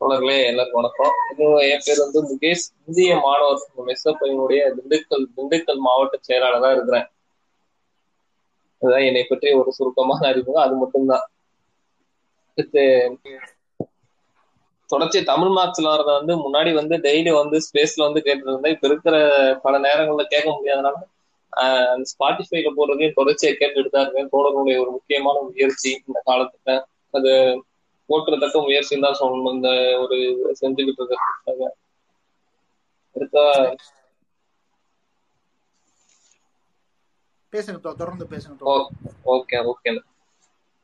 தோழர்களே எல்லாருக்கும் வணக்கம். இன்னும் என் பேர் வந்து முகேஷ். இந்திய மாணவர் மெஸ்ஸப்பையினுடைய திண்டுக்கல் திண்டுக்கல் மாவட்ட செயலாளராக இருக்கிறேன். அதுதான் என்னை பற்றி ஒரு சுருக்கமான அறிமுகம் அது மட்டும்தான். தொடர்ச்சி தமிழ் மார்க்ஸ்ல வரத வந்து முன்னாடி வந்து டெய்லி வந்து ஸ்பேஸ்ல வந்து கேட்டு இருந்தேன் இப்ப இருக்கிற பல நேரங்கள்ல கேட்க முடியாதனால அந்த ஸ்பாட்டிஃபைல போடுறதையும் தொடர்ச்சியை கேட்டுட்டு தான் இருக்கேன். தோழர்களுடைய ஒரு முக்கியமான முயற்சி இந்த காலத்துல அது போற்றுறதக்க முயற்சின்னு தான் சொல்லணும். இந்த ஒரு செஞ்சுக்கிட்டு இருக்கிறதுக்காக. அடுத்த பேசுங்க தொடர்ந்து பேசுங்க. Okay okay.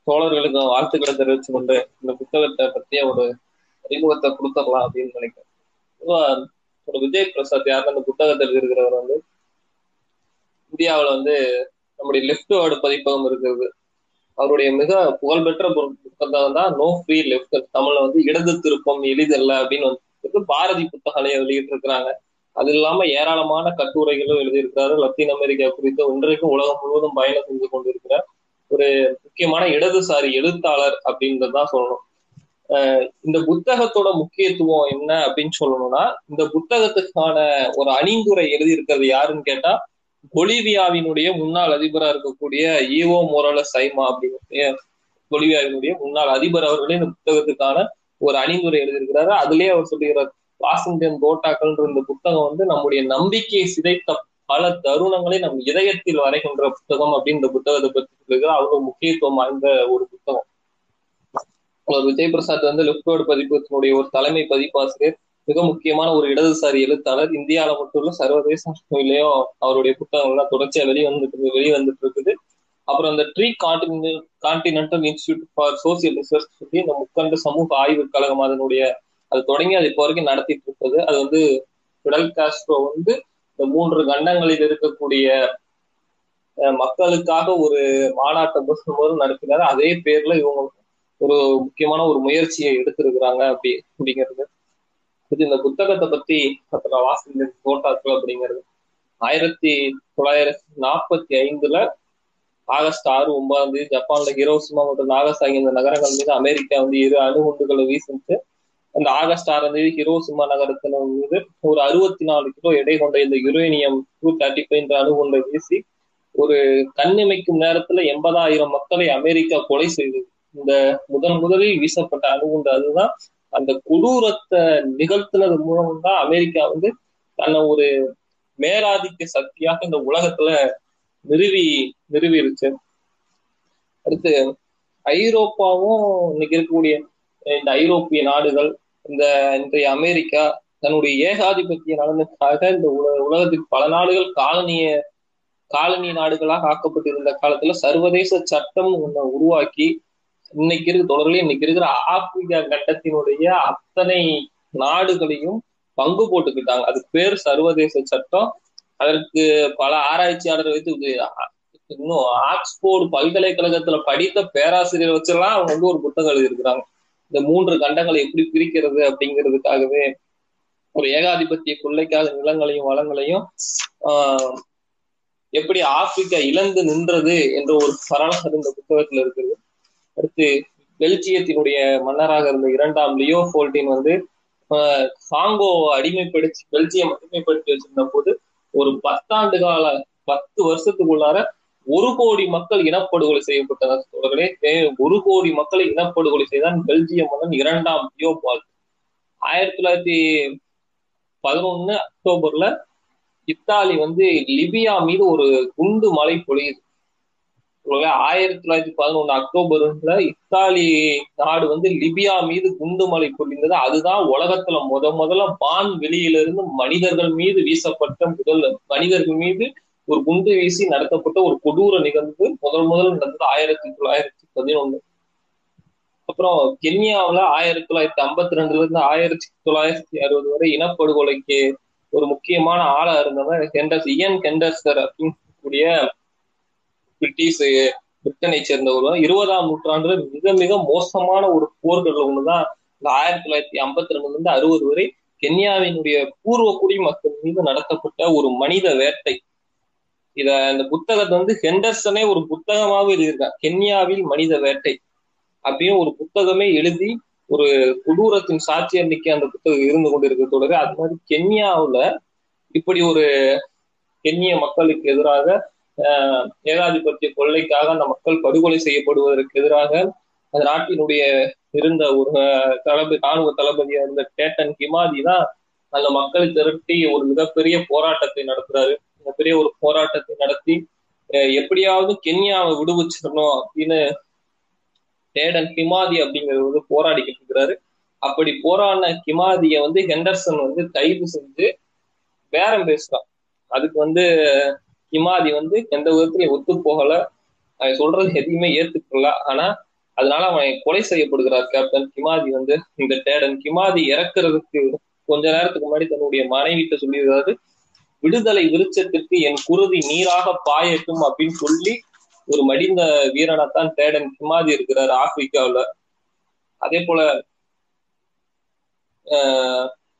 தோழர்களுக்கு வாழ்த்துக்களை தெரிவிச்சு கொண்டு இந்த புத்தகத்தை பற்றிய ஒரு அறிமுகத்தை கொடுத்துடலாம் அப்படின்னு நினைக்கிறேன். ஒரு விஜய் பிரசாத் யாருன்னு அந்த புத்தகத்தை எழுதியிருக்கிறவர் வந்து இந்தியாவுல வந்து நம்முடைய லெஃப்ட் வேர்டு பதிப்பகம் இருக்கிறது. அவருடைய மிக புகழ்பெற்ற புத்தகம் தான் நோ ஃப்ரீ லெஃப்ட் தமிழ்ல வந்து இடது திருப்பம் எளிதல்ல அப்படின்னு வந்து பாரதி புத்தகாலயம் வெளியிட்டு இருக்கிறாங்க அது இல்லாம ஏராளமான கட்டுரைகளும் எழுதியிருக்கிறாரு. லத்தீன் அமெரிக்கா குறித்து ஒன்றைக்கும் உலகம் முழுவதும் பயணம் செஞ்சு கொண்டிருக்கிற ஒரு முக்கியமான இடதுசாரி எழுத்தாளர் அப்படின்றதான் சொல்லணும். இந்த புத்தகத்தோட முக்கியத்துவம் என்ன அப்படின்னு சொல்லணும்னா இந்த புத்தகத்துக்கான ஒரு அணிந்துரை எழுதியிருக்கிறது யாருன்னு கேட்டா பொலிவியாவினுடைய முன்னாள் அதிபரா இருக்கக்கூடிய ஈவோ மோரல சைமா அப்படிங்கிற பொலிவியாவினுடைய முன்னாள் அதிபர் அவர்களே இந்த புத்தகத்துக்கான ஒரு அணிந்துரை எழுதியிருக்கிறாரு. அதுலயே அவர் சொல்லுகிறார் வாஷிங்டன் தோட்டாக்கள்ன்ற இந்த புத்தகம் வந்து நம்முடைய நம்பிக்கையை சிதைத்த பல தருணங்களை நம் இதயத்தில் வரைகின்ற புத்தகம் அப்படின்னு இந்த புத்தகத்தை பற்றி சொல்லுகிறார் அவ்வளவு முக்கியத்துவம் வாய்ந்த ஒரு புத்தகம். அவர் விஜய் பிரசாத் வந்து லெப்டோடு பதிப்பகத்தினுடைய ஒரு தலைமை பதிப்பாசிரியர். மிக முக்கியமான ஒரு இடதுசாரி எழுத்தாளர். இந்தியாவில மட்டும் இல்ல சர்வதேச அளவிலையும் அவருடைய புத்தகங்கள்லாம் தொடர்ச்சியா வெளிவந்துட்டு வெளிவந்துட்டு இருக்குது அப்புறம் அந்த tricontinental continental institute for social research சொல்லி இந்த முக்கண்ட சமூக ஆய்வு கழகம் அதனுடைய அது தொடங்கி அது இப்போ வரைக்கும் நடத்திட்டு இருக்குது அது வந்து பிடல் காஸ்ட்ரோ வந்து இந்த மூன்று கண்டங்களில் இருக்கக்கூடிய அஹ், மக்களுக்காக ஒரு மாநாட்டை போது நடத்தினாரு. அதே பேர்ல இவங்க ஒரு முக்கியமான ஒரு முயற்சியை எடுத்திருக்கிறாங்க அப்படி அப்படிங்கிறது. இது இந்த புத்தகத்தை பத்தி அப்புறம் வாசல் தோட்டாக்கள் அப்படிங்கிறது. ஆயிரத்தி தொள்ளாயிரத்தி நாற்பத்தி ஐந்துல ஆகஸ்ட் ஆறு ஒன்பதாம் தேதி ஜப்பான்ல ஹிரோசிமா மற்றும் நாகசாகி இந்த நகரங்கள் மீது அமெரிக்கா வந்து இரு அணுகுண்டுகளை வீசிட்டு அந்த ஆகஸ்ட் ஆறாம் தேதி ஹிரோசிமா நகரத்தின் மீது ஒரு அறுபத்தி நாலு கிலோ எடை கொண்ட இந்த யுரேனியம் டூ தேர்ட்டி ஃபைவ் என்ற அணுகுண்டை வீசி ஒரு கண்ணிமைக்கும் நேரத்துல எண்பதாயிரம் மக்களை அமெரிக்கா கொலை செய்தது. இந்த முதன் முதலில் வீசப்பட்ட அணுகுண்டு அதுதான் அந்த கொடூரத்தை நிகழ்த்தினது மூலம் தான் அமெரிக்கா வந்து தன்னை ஒரு மேலாதிக்க சக்தியாக இந்த உலகத்துல நிறுவி நிறுவிருச்சு. அடுத்து ஐரோப்பாவும் இன்னைக்கு இருக்கக்கூடிய இந்த ஐரோப்பிய நாடுகள் இந்த இன்றைய அமெரிக்கா தன்னுடைய ஏகாதிபத்திய நலனுக்காக இந்த உலகத்துக்கு பல நாடுகள் காலனிய காலனி நாடுகளாக ஆக்கப்பட்டிருந்த காலத்துல சர்வதேச சட்டம் ஒண்ணு உருவாக்கி இன்னைக்கு இருக்க தொடர்களே இன்னைக்கு இருக்கிற ஆப்பிரிக்கா கண்டத்தினுடைய அத்தனை நாடுகளையும் பங்கு போட்டுக்கிட்டாங்க. அதுக்கு பேர் சர்வதேச சட்டம். அதற்கு பல ஆராய்ச்சியாளர்கள் வைத்து இன்னும் ஆக்ஸ்போர்டு பல்கலைக்கழகத்துல படித்த பேராசிரியர் வச்செல்லாம் அவங்க வந்து ஒரு புத்தகம் எழுதியிருக்கிறாங்க. இந்த மூன்று கண்டங்களை எப்படி பிரிக்கிறது அப்படிங்கிறதுக்காகவே ஒரு ஏகாதிபத்திய கொள்ளைக்காக நிலங்களையும் வளங்களையும் ஆஹ் எப்படி ஆப்பிரிக்கா இழந்து நின்றது என்ற ஒரு வரலாறு இந்த புத்தகத்துல இருக்குது. அடுத்து பெல்ஜியத்தினுடைய மன்னராக இருந்த இரண்டாம் லியோ போல்டின் வந்து ஆஹ் அடிமைப்படுத்தி பெல்ஜியம் அடிமைப்படுத்தி வச்சிருந்த போது ஒரு பத்தாண்டு கால பத்து வருஷத்துக்குள்ளார ஒரு கோடி மக்கள் இனப்படுகொலை செய்யப்பட்டனர் தொடர்களே ஒரு கோடி மக்களை இனப்படுகொலை செய்தான் பெல்ஜியம் மன்னன் இரண்டாம் லியோபால் ஆயிரத்தி தொள்ளாயிரத்தி பதினொன்னு அக்டோபர்ல இத்தாலி வந்து லிபியா மீது ஒரு குண்டு மழை பொழியுது. ஆயிரத்தி தொள்ளாயிரத்தி பதினொன்னு அக்டோபர்ல இத்தாலி நாடு வந்து லிபியா மீது குண்டுமலை பொழிந்தது. அதுதான் உலகத்துல முத முதல்ல வான் வெளியிலிருந்து மனிதர்கள் மீது வீசப்பட்ட முதல் மனிதர்கள் மீது ஒரு குண்டு வீசி நடத்தப்பட்ட ஒரு கொடூர நிகழ்வு முதல் முதல் நடந்தது ஆயிரத்தி தொள்ளாயிரத்தி பதினொன்னு. அப்புறம் கென்யாவுல ஆயிரத்தி தொள்ளாயிரத்தி ஐம்பத்தி ரெண்டுல இருந்து ஆயிரத்தி தொள்ளாயிரத்தி அறுபது வரை இனப்படுகொலைக்கு ஒரு முக்கியமான ஆளா இருந்தவர் ஹெண்டர்ஸ் இயன் ஹெண்டர்சர் அப்படின்னு கூடிய பிரிட்டிஷ் பிரிட்டனை சேர்ந்தவர் இருபதாம் நூற்றாண்டுல மிக மிக மோசமான ஒரு போர்கள் ஒண்ணுதான் இந்த ஆயிரத்தி தொள்ளாயிரத்தி ஐம்பத்தி ரெண்டுல இருந்து அறுபது வரை கென்யாவினுடைய பூர்வ குடிமக்கள் மீது நடத்தப்பட்ட ஒரு மனித வேட்டை. இத இந்த புத்தகத்தை வந்து ஹெண்டர்சனே ஒரு புத்தகமாவே எழுதியிருக்கான் கென்யாவில் மனித வேட்டை அப்படின்னு ஒரு புத்தகமே எழுதி ஒரு கொடூரத்தின் சாட்சி அன்னைக்கு அந்த புத்தகம் இருந்து கொண்டிருக்க தொடர் அது மாதிரி கென்யாவுல இப்படி ஒரு கென்ய மக்களுக்கு எதிராக ஏகாதிபத்திய கொள்ளைக்காக அந்த மக்கள் படுகொலை செய்யப்படுவதற்கு எதிராக அந்த நாட்டினுடைய இருந்த ஒரு தளபதி ராணுவ தளபதியா இருந்த கேட்டன் கிமாதி தான் அந்த மக்களை திரட்டி ஒரு மிகப்பெரிய போராட்டத்தை நடத்துறாரு. மிகப்பெரிய ஒரு போராட்டத்தை நடத்தி எப்படியாவது கென்யாவை விடுவிச்சிடணும் அப்படின்னு டேடன் கிமாதி அப்படிங்கிறது வந்து போராடிக்கிட்டு இருக்கிறாரு. அப்படி போராடின கிமாதிய வந்து ஹெண்டர்சன் வந்து கைது செஞ்சு பேரம் பேசுறான். அதுக்கு வந்து ஹிமாதி வந்து எந்த விதத்திலையும் ஒத்து போகல. அவன் சொல்றது எதையுமே ஏத்துக்கல. ஆனா அதனால அவன் கொலை செய்யப்படுகிறார் கேப்டன் கிமாதி வந்து இந்த டேடன் கிமாதி இறக்குறதுக்கு கொஞ்ச நேரத்துக்கு முன்னாடி தன்னுடைய மனைவிட்ட சொல்லியிருக்காரு விடுதலை விருச்சத்திற்கு என் குருதி நீராக பாயட்டும் அப்படின்னு சொல்லி ஒரு மடிந்த வீரனைத்தான் டேடன் கிமாதி இருக்கிறார் ஆப்பிரிக்காவில். அதே போல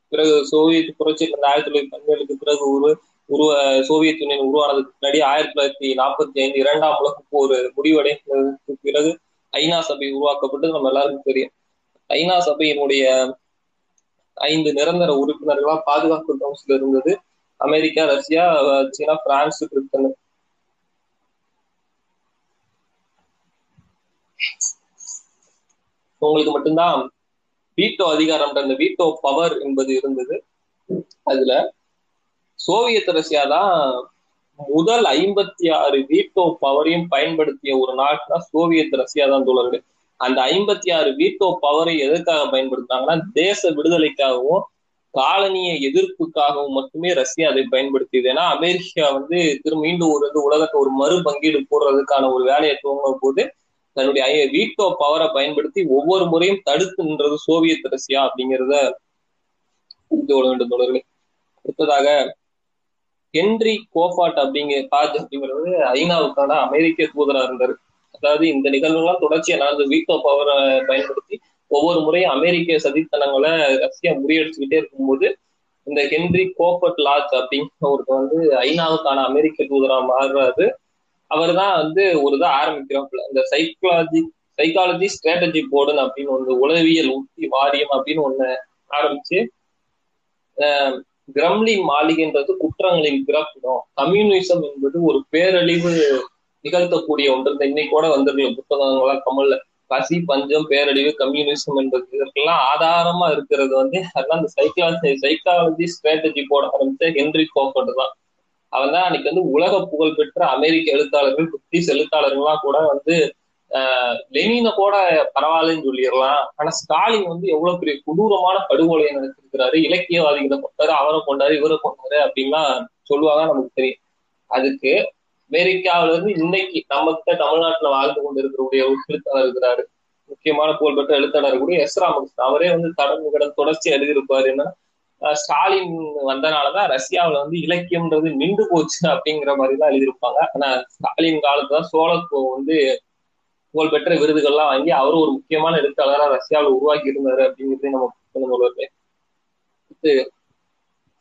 பிறகு சோவியத் புரட்சி ஆயிரத்தி தொள்ளாயிரத்தி பதினேழுக்கு பிறகு ஒரு உருவ சோவியத் யூனியன் உருவானதுக்கு முன்னாடி ஆயிரத்தி தொள்ளாயிரத்தி நாற்பத்தி ஐந்து இரண்டாம் உலக போர் முடிவடைந்ததுக்கு பிறகு ஐநா சபை உருவாக்கப்பட்டது நம்ம எல்லாருக்கும் தெரியும். ஐநா சபையினுடைய ஐந்து நிரந்தர உறுப்பினர்களா பாதுகாப்பு கவுன்சில் இருந்தது. அமெரிக்கா ரஷ்யா சீனா பிரான்ஸ் பிரிட்டன். உங்களுக்கு மட்டும்தான். வீட்டோ அதிகாரம் அந்த வீட்டோ பவர் என்பது இருந்தது. அதுல சோவியத் ரஷ்யா தான் முதல் ஐம்பத்தி ஆறு வீட்டோ பவரையும் பயன்படுத்திய ஒரு நாட்டுனா சோவியத் ரஷ்யா தான் தோழர்கள் அந்த ஐம்பத்தி ஆறு வீட்டோ பவரை எதற்காக பயன்படுத்தினாங்கன்னா தேச விடுதலைக்காகவும் காலனிய எதிர்ப்புக்காகவும் மட்டுமே ரஷ்யா அதை பயன்படுத்தியது. ஏன்னா அமெரிக்கா வந்து திரு மீண்டும் ஒரு வந்து உலகத்தை ஒரு மறு பங்கீடு போடுறதுக்கான ஒரு வேலையை துவங்கும் போது தன்னுடைய வீட்டோ பவரை பயன்படுத்தி ஒவ்வொரு முறையும் தடுத்து நின்றது சோவியத் ரஷ்யா அப்படிங்கிறத புரிந்து கொள்ள வேண்டும் தொடர்கள் அடுத்ததாக ஹென்ரி கோஃபாட் அப்படிங்கிற காஜ் அப்படிங்கிறது ஐநாவுக்கான அமெரிக்க தூதராக இருந்தார். அதாவது இந்த நிகழ்வுகள்லாம் தொடர்ச்சியா நடந்து வீட்டோ பவரை பயன்படுத்தி ஒவ்வொரு முறையும் அமெரிக்க சதித்தனங்களை ரஷ்யா முறியடிச்சுக்கிட்டே இருக்கும்போது இந்த ஹென்ரி கோபர்ட் லாஜ் அப்படிங்கிறவருக்கு வந்து ஐநாவுக்கான அமெரிக்க தூதரா மாறுறாரு. அவர் தான் வந்து ஒரு இதை ஆரம்பிக்கிறாப்புல. இந்த சைக்காலஜி சைக்காலஜி ஸ்ட்ராட்டஜி போர்டுன்னு அப்படின்னு ஒன்று உளவியல் உத்தி வாரியம் அப்படின்னு ஒண்ணு ஆரம்பிச்சு கிரம்லின் மாளிகைன்றது குற்றங்களின் பிறப்பிடம். கம்யூனிசம் என்பது ஒரு பேரழிவு நிகழ்த்தக்கூடிய ஒன்று இன்னைக்கு கூட வந்திருக்கல புத்தகங்களா கமல்ல. பசி பஞ்சம் பேரழிவு கம்யூனிசம் என்பது. இதற்கெல்லாம் ஆதாரமா இருக்கிறது வந்து அதெல்லாம் இந்த சைக்காலஜி சைக்காலஜி ஸ்ட்ராட்டஜி போட ஆரம்பிச்ச ஹென்ரி கோஃபர்ட் தான். அவன் தான் அன்னைக்கு வந்து உலக புகழ் பெற்ற அமெரிக்க எழுத்தாளர்கள் பிரிட்டிஷ் எழுத்தாளர்கள்லாம் கூட வந்து லெனின கூட பரவாயில்லன்னு சொல்லிடலாம். ஆனா ஸ்டாலின் வந்து எவ்வளவு பெரிய கொடூரமான படுகொலையை நடத்திருக்கிறாரு இலக்கியவாதிகளை கொண்டாரு அவரை கொண்டாரு இவரை கொண்டாரு அப்படின்லாம் சொல்லுவாங்க நமக்கு தெரியும். அதுக்கு அமெரிக்காவில இருந்து இன்னைக்கு நம்மகிட்ட தமிழ்நாட்டுல வாழ்ந்து கொண்டு இருக்கக்கூடிய ஒரு எழுத்தாளர் இருக்கிறாரு. முக்கியமான புகழ்பெற்ற எழுத்தாளர் கூட எஸ் ராமகிருஷ்ணன். அவரே வந்து தடம் கடன் தொடர்ச்சி எழுதியிருப்பாரு. என்ன ஸ்டாலின் வந்தனாலதான் ரஷ்யாவில வந்து இலக்கியம்ன்றது நின்று போச்சு அப்படிங்கிற மாதிரி தான் எழுதியிருப்பாங்க. ஆனா ஸ்டாலின் காலத்துல சோழத்துவ வந்து புகழ்பெற்ற விருதுகள்லாம் வாங்கி அவரும் ஒரு முக்கியமான எழுத்தாளராக ரஷ்யாவில் உருவாக்கி இருந்தாரு அப்படிங்கிறதே நம்ம சொல்லுவது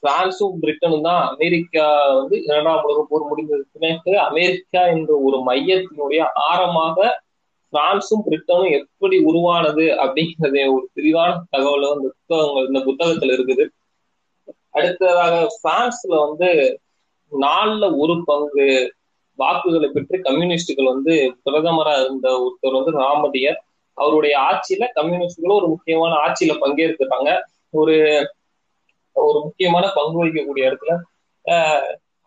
பிரான்சும் பிரிட்டனும் தான் அமெரிக்கா வந்து இரண்டாம் உலக போர் முடிந்ததுக்கு அமெரிக்கா என்ற ஒரு மையத்தினுடைய ஆரமாக பிரான்சும் பிரிட்டனும் எப்படி உருவானது அப்படிங்கிறத ஒரு விரிவான தகவல் இந்த புத்தகங்கள் இந்த புத்தகத்துல இருக்குது. அடுத்ததாக பிரான்ஸ்ல வந்து நாலுல ஒரு பங்கு வாக்குகளை பெற்று கம்யூனிஸ்டுகள் வந்து பிரதமரா இருந்த ஒருத்தர் வந்து ராமதியர். அவருடைய ஆட்சியில கம்யூனிஸ்டுகளும் ஒரு முக்கியமான ஆட்சியில பங்கேற்கிறாங்க. ஒரு ஒரு முக்கியமான பங்கு வகிக்கக்கூடிய இடத்துல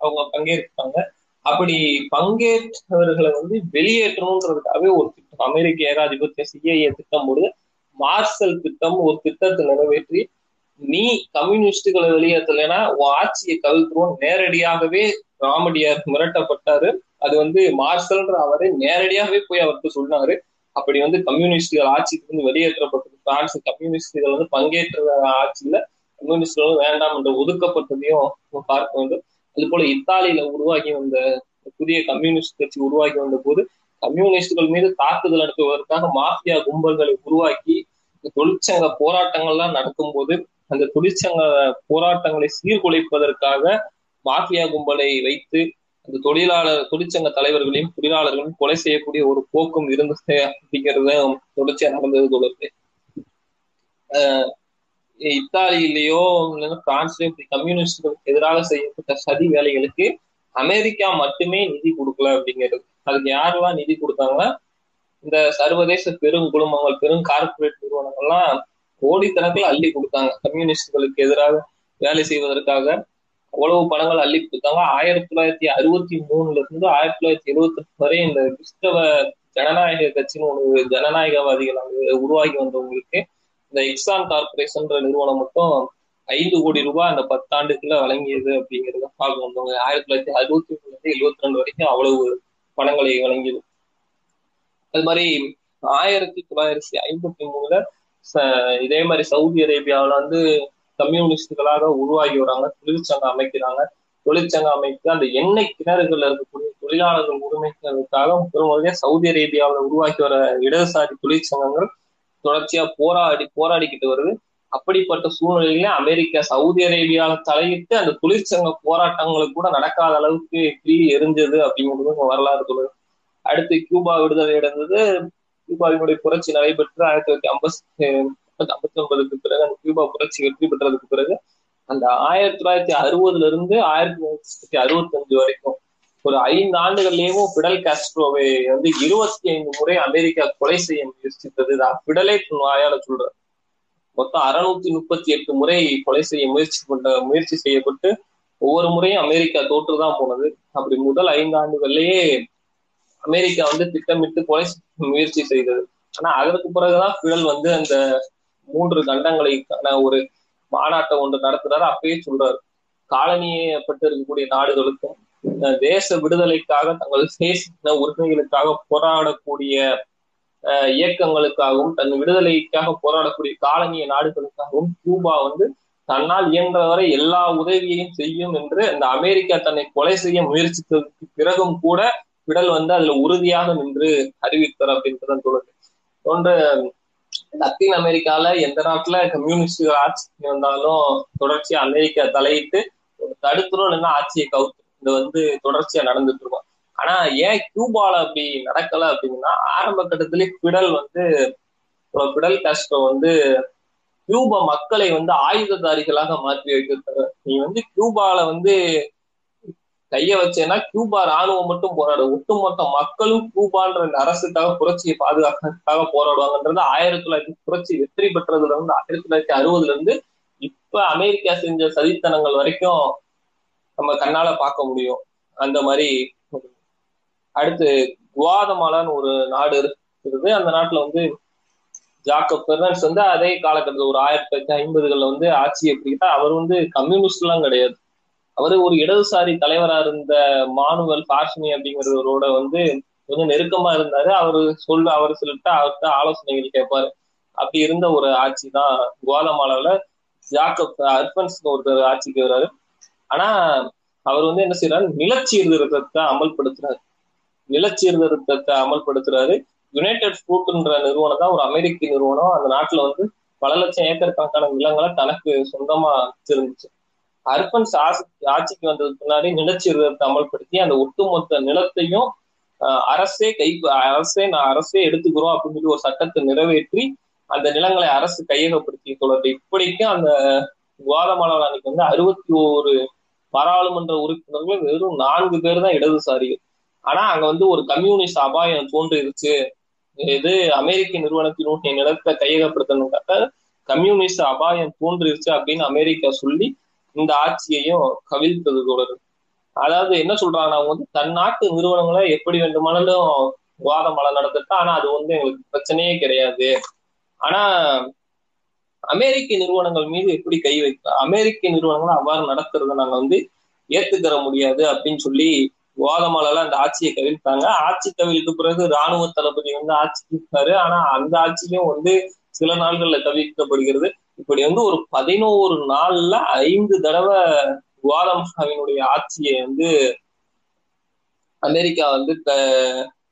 அவங்க பங்கேற்கிறாங்க. அப்படி பங்கேற்றவர்களை வந்து வெளியேற்றணுன்றதுக்காகவே ஒரு திட்டம். அமெரிக்க ஏகாதிபத்திய சிஏஏ திட்டம் ஒரு மார்சல் திட்டம் ஒரு திட்டத்தை நிறைவேற்றி நீ கம்யூனிஸ்டுகளை வெளியேற்றலைன்னா ஆட்சியை கவிழ்த்துருவோம். நேரடியாகவே ராமடியார் மிரட்டப்பட்டாரு. அது வந்து மார்சல்ன்ற அவரே நேரடியாகவே போய் அவருக்கு சொன்னாரு. அப்படி வந்து கம்யூனிஸ்டுகள் ஆட்சிக்கு வந்து வெளியேற்றப்பட்டது. பிரான்ஸ் கம்யூனிஸ்டுகள் வந்து பங்கேற்ற ஆட்சியில கம்யூனிஸ்டுகள் வேண்டாம் என்று ஒதுக்கப்பட்டதையும் பார்க்க வேண்டும். அது போல இத்தாலியில உருவாகி வந்த புதிய கம்யூனிஸ்ட் கட்சி உருவாகி வந்த போது கம்யூனிஸ்டுகள் மீது தாக்குதல் நடத்துவதற்காக மாஃபியா கும்பல்களை உருவாக்கி தொழிற்சங்க போராட்டங்கள்லாம் நடக்கும் போது அந்த தொழிற்சங்க போராட்டங்களை சீர்குலைப்பதற்காக மாஃபியா கும்பலை வைத்து அந்த தொழிலாளர் தொழிற்சங்க தலைவர்களையும் தொழிலாளர்களையும் கொலை செய்யக்கூடிய ஒரு போக்கும் இருந்தது அப்படிங்கிறத தொடர்ச்சியா நடந்தது தொடர்ந்து. இத்தாலியிலேயோ பிரான்ஸ்லயோ இப்படி கம்யூனிஸ்டுகளுக்கு எதிராக செய்யப்பட்ட சதி வேலைகளுக்கு அமெரிக்கா மட்டுமே நிதி கொடுக்கல அப்படிங்கிறது. அதுக்கு யாரெல்லாம் நிதி கொடுத்தாங்கன்னா இந்த சர்வதேச பெரும் குழுமங்கள் பெரும் கார்பரேட் நிறுவனங்கள்லாம் கோடிக்கணக்கில் அள்ளி கொடுத்தாங்க. கம்யூனிஸ்டுகளுக்கு எதிராக வேலை செய்வதற்காக அவ்வளவு பணங்கள் அள்ளி கொடுத்தாங்க. ஆயிரத்தி தொள்ளாயிரத்தி அறுபத்தி மூணுல இருந்து ஆயிரத்தி தொள்ளாயிரத்தி எழுபத்தி எட்டு வரை இந்த கிறிஸ்தவ ஜனநாயக கட்சின்னு ஒரு ஜனநாயகவாதிகள் அங்கு உருவாகி வந்தவங்களுக்கு இந்த எக்ஸான் கார்பரேஷன்ற நிறுவனம் மட்டும் ஐந்து கோடி ரூபாய் அந்த பத்தாண்டுக்குள்ள வழங்கியது அப்படிங்கிறத பார்க்க வந்தவங்க ஆயிரத்தி தொள்ளாயிரத்தி அறுபத்தி மூணுல இருந்து எழுபத்தி ரெண்டு வரைக்கும் அவ்வளவு பணங்களை வழங்கியது. அது மாதிரி ஆயிரத்தி தொள்ளாயிரத்தி ஐம்பத்தி மூணுல இதே மாதிரி சவுதி அரேபியாவில் வந்து கம்யூனிஸ்டுகளாக உருவாகி வராங்க தொழிற்சங்கம் அமைக்கிறாங்க. தொழிற்சங்கம் அமைத்து அந்த எண்ணெய் கிணறுகள் இருக்கக்கூடிய தொழிலாளர்கள் உரிமைக்காக பெருமளவே சவுதி அரேபியாவில் உருவாக்கி வர இடதுசாரி தொழிற்சங்கங்கள் தொடர்ச்சியா போராடி போராடிக்கிட்டு வருது. அப்படிப்பட்ட சூழ்நிலையில அமெரிக்கா சவுதி அரேபியாவில் தலையிட்டு அந்த தொழிற்சங்க போராட்டங்களுக்கு கூட நடக்காத அளவுக்கு கிளி எரிஞ்சது அப்படிங்கிறது வரலாறு சொல்லுது. அடுத்து கியூபா விடுதலை அடைந்தது கியூபாவினுடைய புரட்சி நடைபெற்று ஆயிரத்தி தொள்ளாயிரத்தி ஐம்பத்தி ஐம்பத்தி ஒன்பதுக்கு பிறகு அந்த கியூபா புரட்சி வெற்றி பெற்றதுக்கு பிறகு அந்த ஆயிரத்தி தொள்ளாயிரத்தி அறுபதுல இருந்து ஆயிரத்தி தொள்ளாயிரத்தி அறுபத்தி அஞ்சு வரைக்கும் ஒரு ஐந்து ஆண்டுகள்லயும் பிடல் காஸ்ட்ரோவை வந்து இருபத்தி ஐந்து முறை அமெரிக்கா கொலை செய்ய முயற்சித்தது. பிடலே வாயால சொல்ற மொத்தம் அறுநூத்தி முப்பத்தி எட்டு முறை கொலை செய்ய முயற்சி பண்ண முயற்சி செய்யப்பட்டு ஒவ்வொரு முறையும் அமெரிக்கா தோற்றுதான் போனது. அப்படி முதல் ஐந்து ஆண்டுகள்லயே அமெரிக்கா வந்து திட்டமிட்டு கொலை முயற்சி செய்தது. ஆனா அதற்கு பிறகுதான் பிடல் வந்து அந்த மூன்று கண்டங்களுக்கான ஒரு மாநாட்டை ஒன்று நடத்துறாரு. அப்பயே சொல்றாரு. காலனியப்பட்டு இருக்கக்கூடிய நாடுகளுக்கும் தேச விடுதலைக்காக தங்கள் தேச உரிமைகளுக்காக போராடக்கூடிய இயக்கங்களுக்காகவும் தன் விடுதலைக்காக போராடக்கூடிய காலனிய நாடுகளுக்காகவும் கியூபா வந்து தன்னால் இயன்றவரை எல்லா உதவியையும் செய்யும் என்று அந்த அமெரிக்கா தன்னை கொலை செய்ய முயற்சித்ததுக்கு பிறகும் கூட விடல் வந்து அதுல உறுதியாக நின்று அறிவித்தார் அப்படின்றதான் தோணுது. தோன்ற லத்தீன் அமெரிக்கால எந்த நாட்டுல கம்யூனிஸ்ட் ஆட்சி வந்தாலும் தொடர்ச்சியா அமெரிக்கா தலையிட்டு தடுத்துரும் இல்லைன்னா ஆட்சியை கவுத்து இது வந்து தொடர்ச்சியா நடந்துட்டு இருக்கும். ஆனா ஏன் கியூபால அப்படி நடக்கல அப்படின்னா ஆரம்ப கட்டத்திலே பிடல் வந்து பிடல் காஸ்ட்ரோ வந்து கியூபா மக்களை வந்து ஆயுததாரிகளாக மாற்றி வைத்திருக்காரு. நீ வந்து கியூபால வந்து கைய வச்சேன்னா கியூபா ராணுவம் மட்டும் போராடு ஒட்டுமொத்த மக்களும் கியூபான்ற இந்த அரசுக்காக புரட்சியை பாதுகாக்கிறதுக்காக போராடுவாங்கன்றது ஆயிரத்தி தொள்ளாயிரத்தி புரட்சி வெற்றி பெற்றதுல இருந்து ஆயிரத்தி தொள்ளாயிரத்தி அறுபதுல இருந்து இப்ப அமெரிக்கா செஞ்ச சதித்தனங்கள் வரைக்கும் நம்ம கண்ணால பார்க்க முடியும். அந்த மாதிரி அடுத்து குவாதமாலான்னு ஒரு நாடு இருக்குது. அந்த நாட்டுல வந்து ஜாக்கப் பெர்னன்ஸ் வந்து அதே காலகட்டத்தில் ஒரு ஆயிரத்தி தொள்ளாயிரத்தி ஐம்பதுகள்ல வந்து ஆட்சியை பிடிக்கிட்டா அவர் வந்து கம்யூனிஸ்ட் எல்லாம் கிடையாது. அவரு ஒரு இடதுசாரி தலைவரா இருந்த மானுவல் பாஷ்மி அப்படிங்கிறவரோட வந்து கொஞ்சம் நெருக்கமா இருந்தாரு. அவரு சொல்ல அவர் சொல்லிட்டு அவர்கிட்ட ஆலோசனைகள் கேட்பாரு. அப்படி இருந்த ஒரு ஆட்சி தான் குவாலமாலாவில ஜாக்கப் அர்பன்ஸ் ஒருத்தர் ஆட்சிக்கு வர்றாரு. ஆனா அவர் வந்து என்ன செய்யறாரு நிலச்சீர்திருத்தத்தை அமல்படுத்துறாரு. நிலச்சீர்திருத்தத்தை அமல்படுத்துறாரு. யுனைடெட் ஃப்ரூட்ன்ற நிறுவனம் தான் ஒரு அமெரிக்க நிறுவனம். அந்த நாட்டுல வந்து பல லட்சம் ஏக்கர் கணக்கான நிலங்களை தனக்கு சொந்தமா வச்சிருந்துச்சு. அர்பன்ஸ் ஆட்சிக்கு வந்ததுக்கு முன்னாடி நிலச்சீர்திருத்தத்தை அமல்படுத்தி அந்த ஒட்டுமொத்த நிலத்தையும் அரசே கை அரசே நான் அரசே எடுத்துக்கிறோம் அப்படின்னு சொல்லி ஒரு சட்டத்தை நிறைவேற்றி அந்த நிலங்களை அரசு கையகப்படுத்தி தொடர்ந்து இப்படிக்கும் அந்த குவாதமாலா அன்னைக்கு வந்து அறுபத்தி ஒரு பாராளுமன்ற உறுப்பினர்கள் வெறும் நான்கு பேர் தான் இடதுசாரிகள். ஆனா அங்க வந்து ஒரு கம்யூனிஸ்ட் அபாயம் தோன்றிருச்சு. இது அமெரிக்க நிறுவனத்தினுடைய நிலத்தை கையகப்படுத்தணுக்காக கம்யூனிஸ்ட் அபாயம் தோன்றிருச்சு அப்படின்னு அமெரிக்கா சொல்லி இந்த ஆட்சியையும் கவிழ்த்தது தொடரும் அதாவது என்ன சொல்றாங்கன்னா அவங்க வந்து தன் நாட்டு நிறுவனங்களை எப்படி வேண்டுமானாலும் வாதமலை நடத்திட்டா ஆனா அது வந்து எங்களுக்கு பிரச்சனையே கிடையாது. ஆனா அமெரிக்க நிறுவனங்கள் மீது எப்படி கை வைக்க அமெரிக்க நிறுவனங்களை அவ்வாறு நடத்துறத நாங்க வந்து ஏத்துக்கிற முடியாது அப்படின்னு சொல்லி குவாதமாலால அந்த ஆட்சியை கவிழ்த்தாங்க. ஆட்சி கவிழ்க்கு பிறகு ராணுவ தளபதி வந்து ஆட்சிக்கு இருக்காரு. ஆனா அந்த ஆட்சியும் வந்து சில நாள்கள்ல தவிர்க்கப்படுகிறது. இப்படி வந்து ஒரு பதினோரு நாள்ல ஐந்து தடவை குவாதமாலாவினுடைய ஆட்சியை வந்து அமெரிக்கா வந்து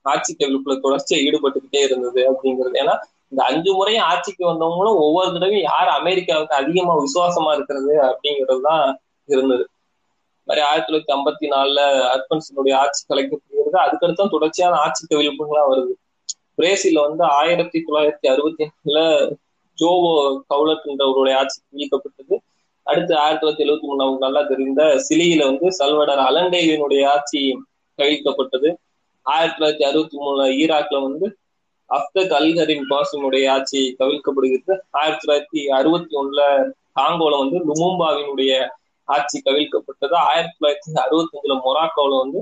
ஆட்சி கவிழ்ப்புல தொடர்ச்சியா ஈடுபட்டுக்கிட்டே இருந்தது அப்படிங்கிறது. ஏன்னா இந்த அஞ்சு முறையும் ஆட்சிக்கு வந்தவங்களும் ஒவ்வொரு தடவையும் யார் அமெரிக்காவுக்கு அதிகமா விசுவாசமா இருக்கிறது அப்படிங்கிறது தான் இருந்தது மாதிரி ஆயிரத்தி தொள்ளாயிரத்தி ஐம்பத்தி நாலுல அர்பன்சனுடைய ஆட்சி கலைக்கப்படுகிறது. அதுக்கடுத்தான் தொடர்ச்சியான ஆட்சி கவிழ்ப்புகளா வருது. பிரேசில்ல வந்து ஆயிரத்தி தொள்ளாயிரத்தி அறுபத்தி நாலுல ஜோவோ கவுலட் என்றவருடைய ஆட்சி கவிழ்க்கப்பட்டது அடுத்து ஆயிரத்தி தொள்ளாயிரத்தி எழுபத்தி மூணு நமக்கு நல்லா தெரிந்த சிலியில வந்து சல்வடர் அலண்டேவினுடைய ஆட்சி கவிழ்க்கப்பட்டது ஆயிரத்தி தொள்ளாயிரத்தி அறுபத்தி மூணுல ஈராக்ல வந்து அப்தக் அல்ஹரின் பாசினுடைய ஆட்சி கவிழ்க்கப்படுகிறது. ஆயிரத்தி தொள்ளாயிரத்தி அறுபத்தி ஒண்ணுல காங்கோல வந்து லுமும்பாவினுடைய ஆட்சி கவிழ்க்கப்பட்டது. ஆயிரத்தி தொள்ளாயிரத்தி அறுபத்தி அஞ்சுல மொராக்கோல வந்து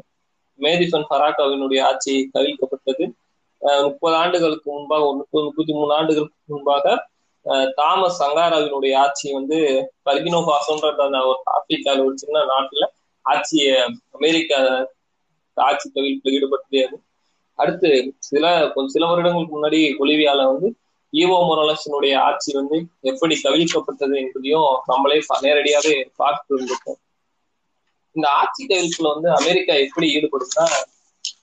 மேதிசன் ஃபராக்காவினுடைய ஆட்சி கவிழ்க்கப்பட்டது. முப்பது ஆண்டுகளுக்கு முன்பாக ஒரு முப்பது முப்பத்தி மூணு ஆண்டுகளுக்கு முன்பாக தாமஸ் சங்காராவினுடைய ஆட்சி வந்து பர்கினோ பாசோன்ற ஒரு ஆப்பிரிக்கால ஒரு சின்ன நாட்டுல ஆட்சியை அமெரிக்கா ஆட்சி தொழில் ஈடுபட்டதே அது. அடுத்து சில கொஞ்சம் சில வருடங்களுக்கு முன்னாடி பொலிவியால வந்து ஈவோ மொரலஸினுடைய ஆட்சி வந்து எப்படி கவிழ்க்கப்பட்டது என்பதையும் நம்மளே நேரடியாவே பார்த்து இருந்திருக்கோம் இந்த ஆட்சி கவிழ்ப்புல வந்து அமெரிக்கா எப்படி ஈடுபடுதுன்னா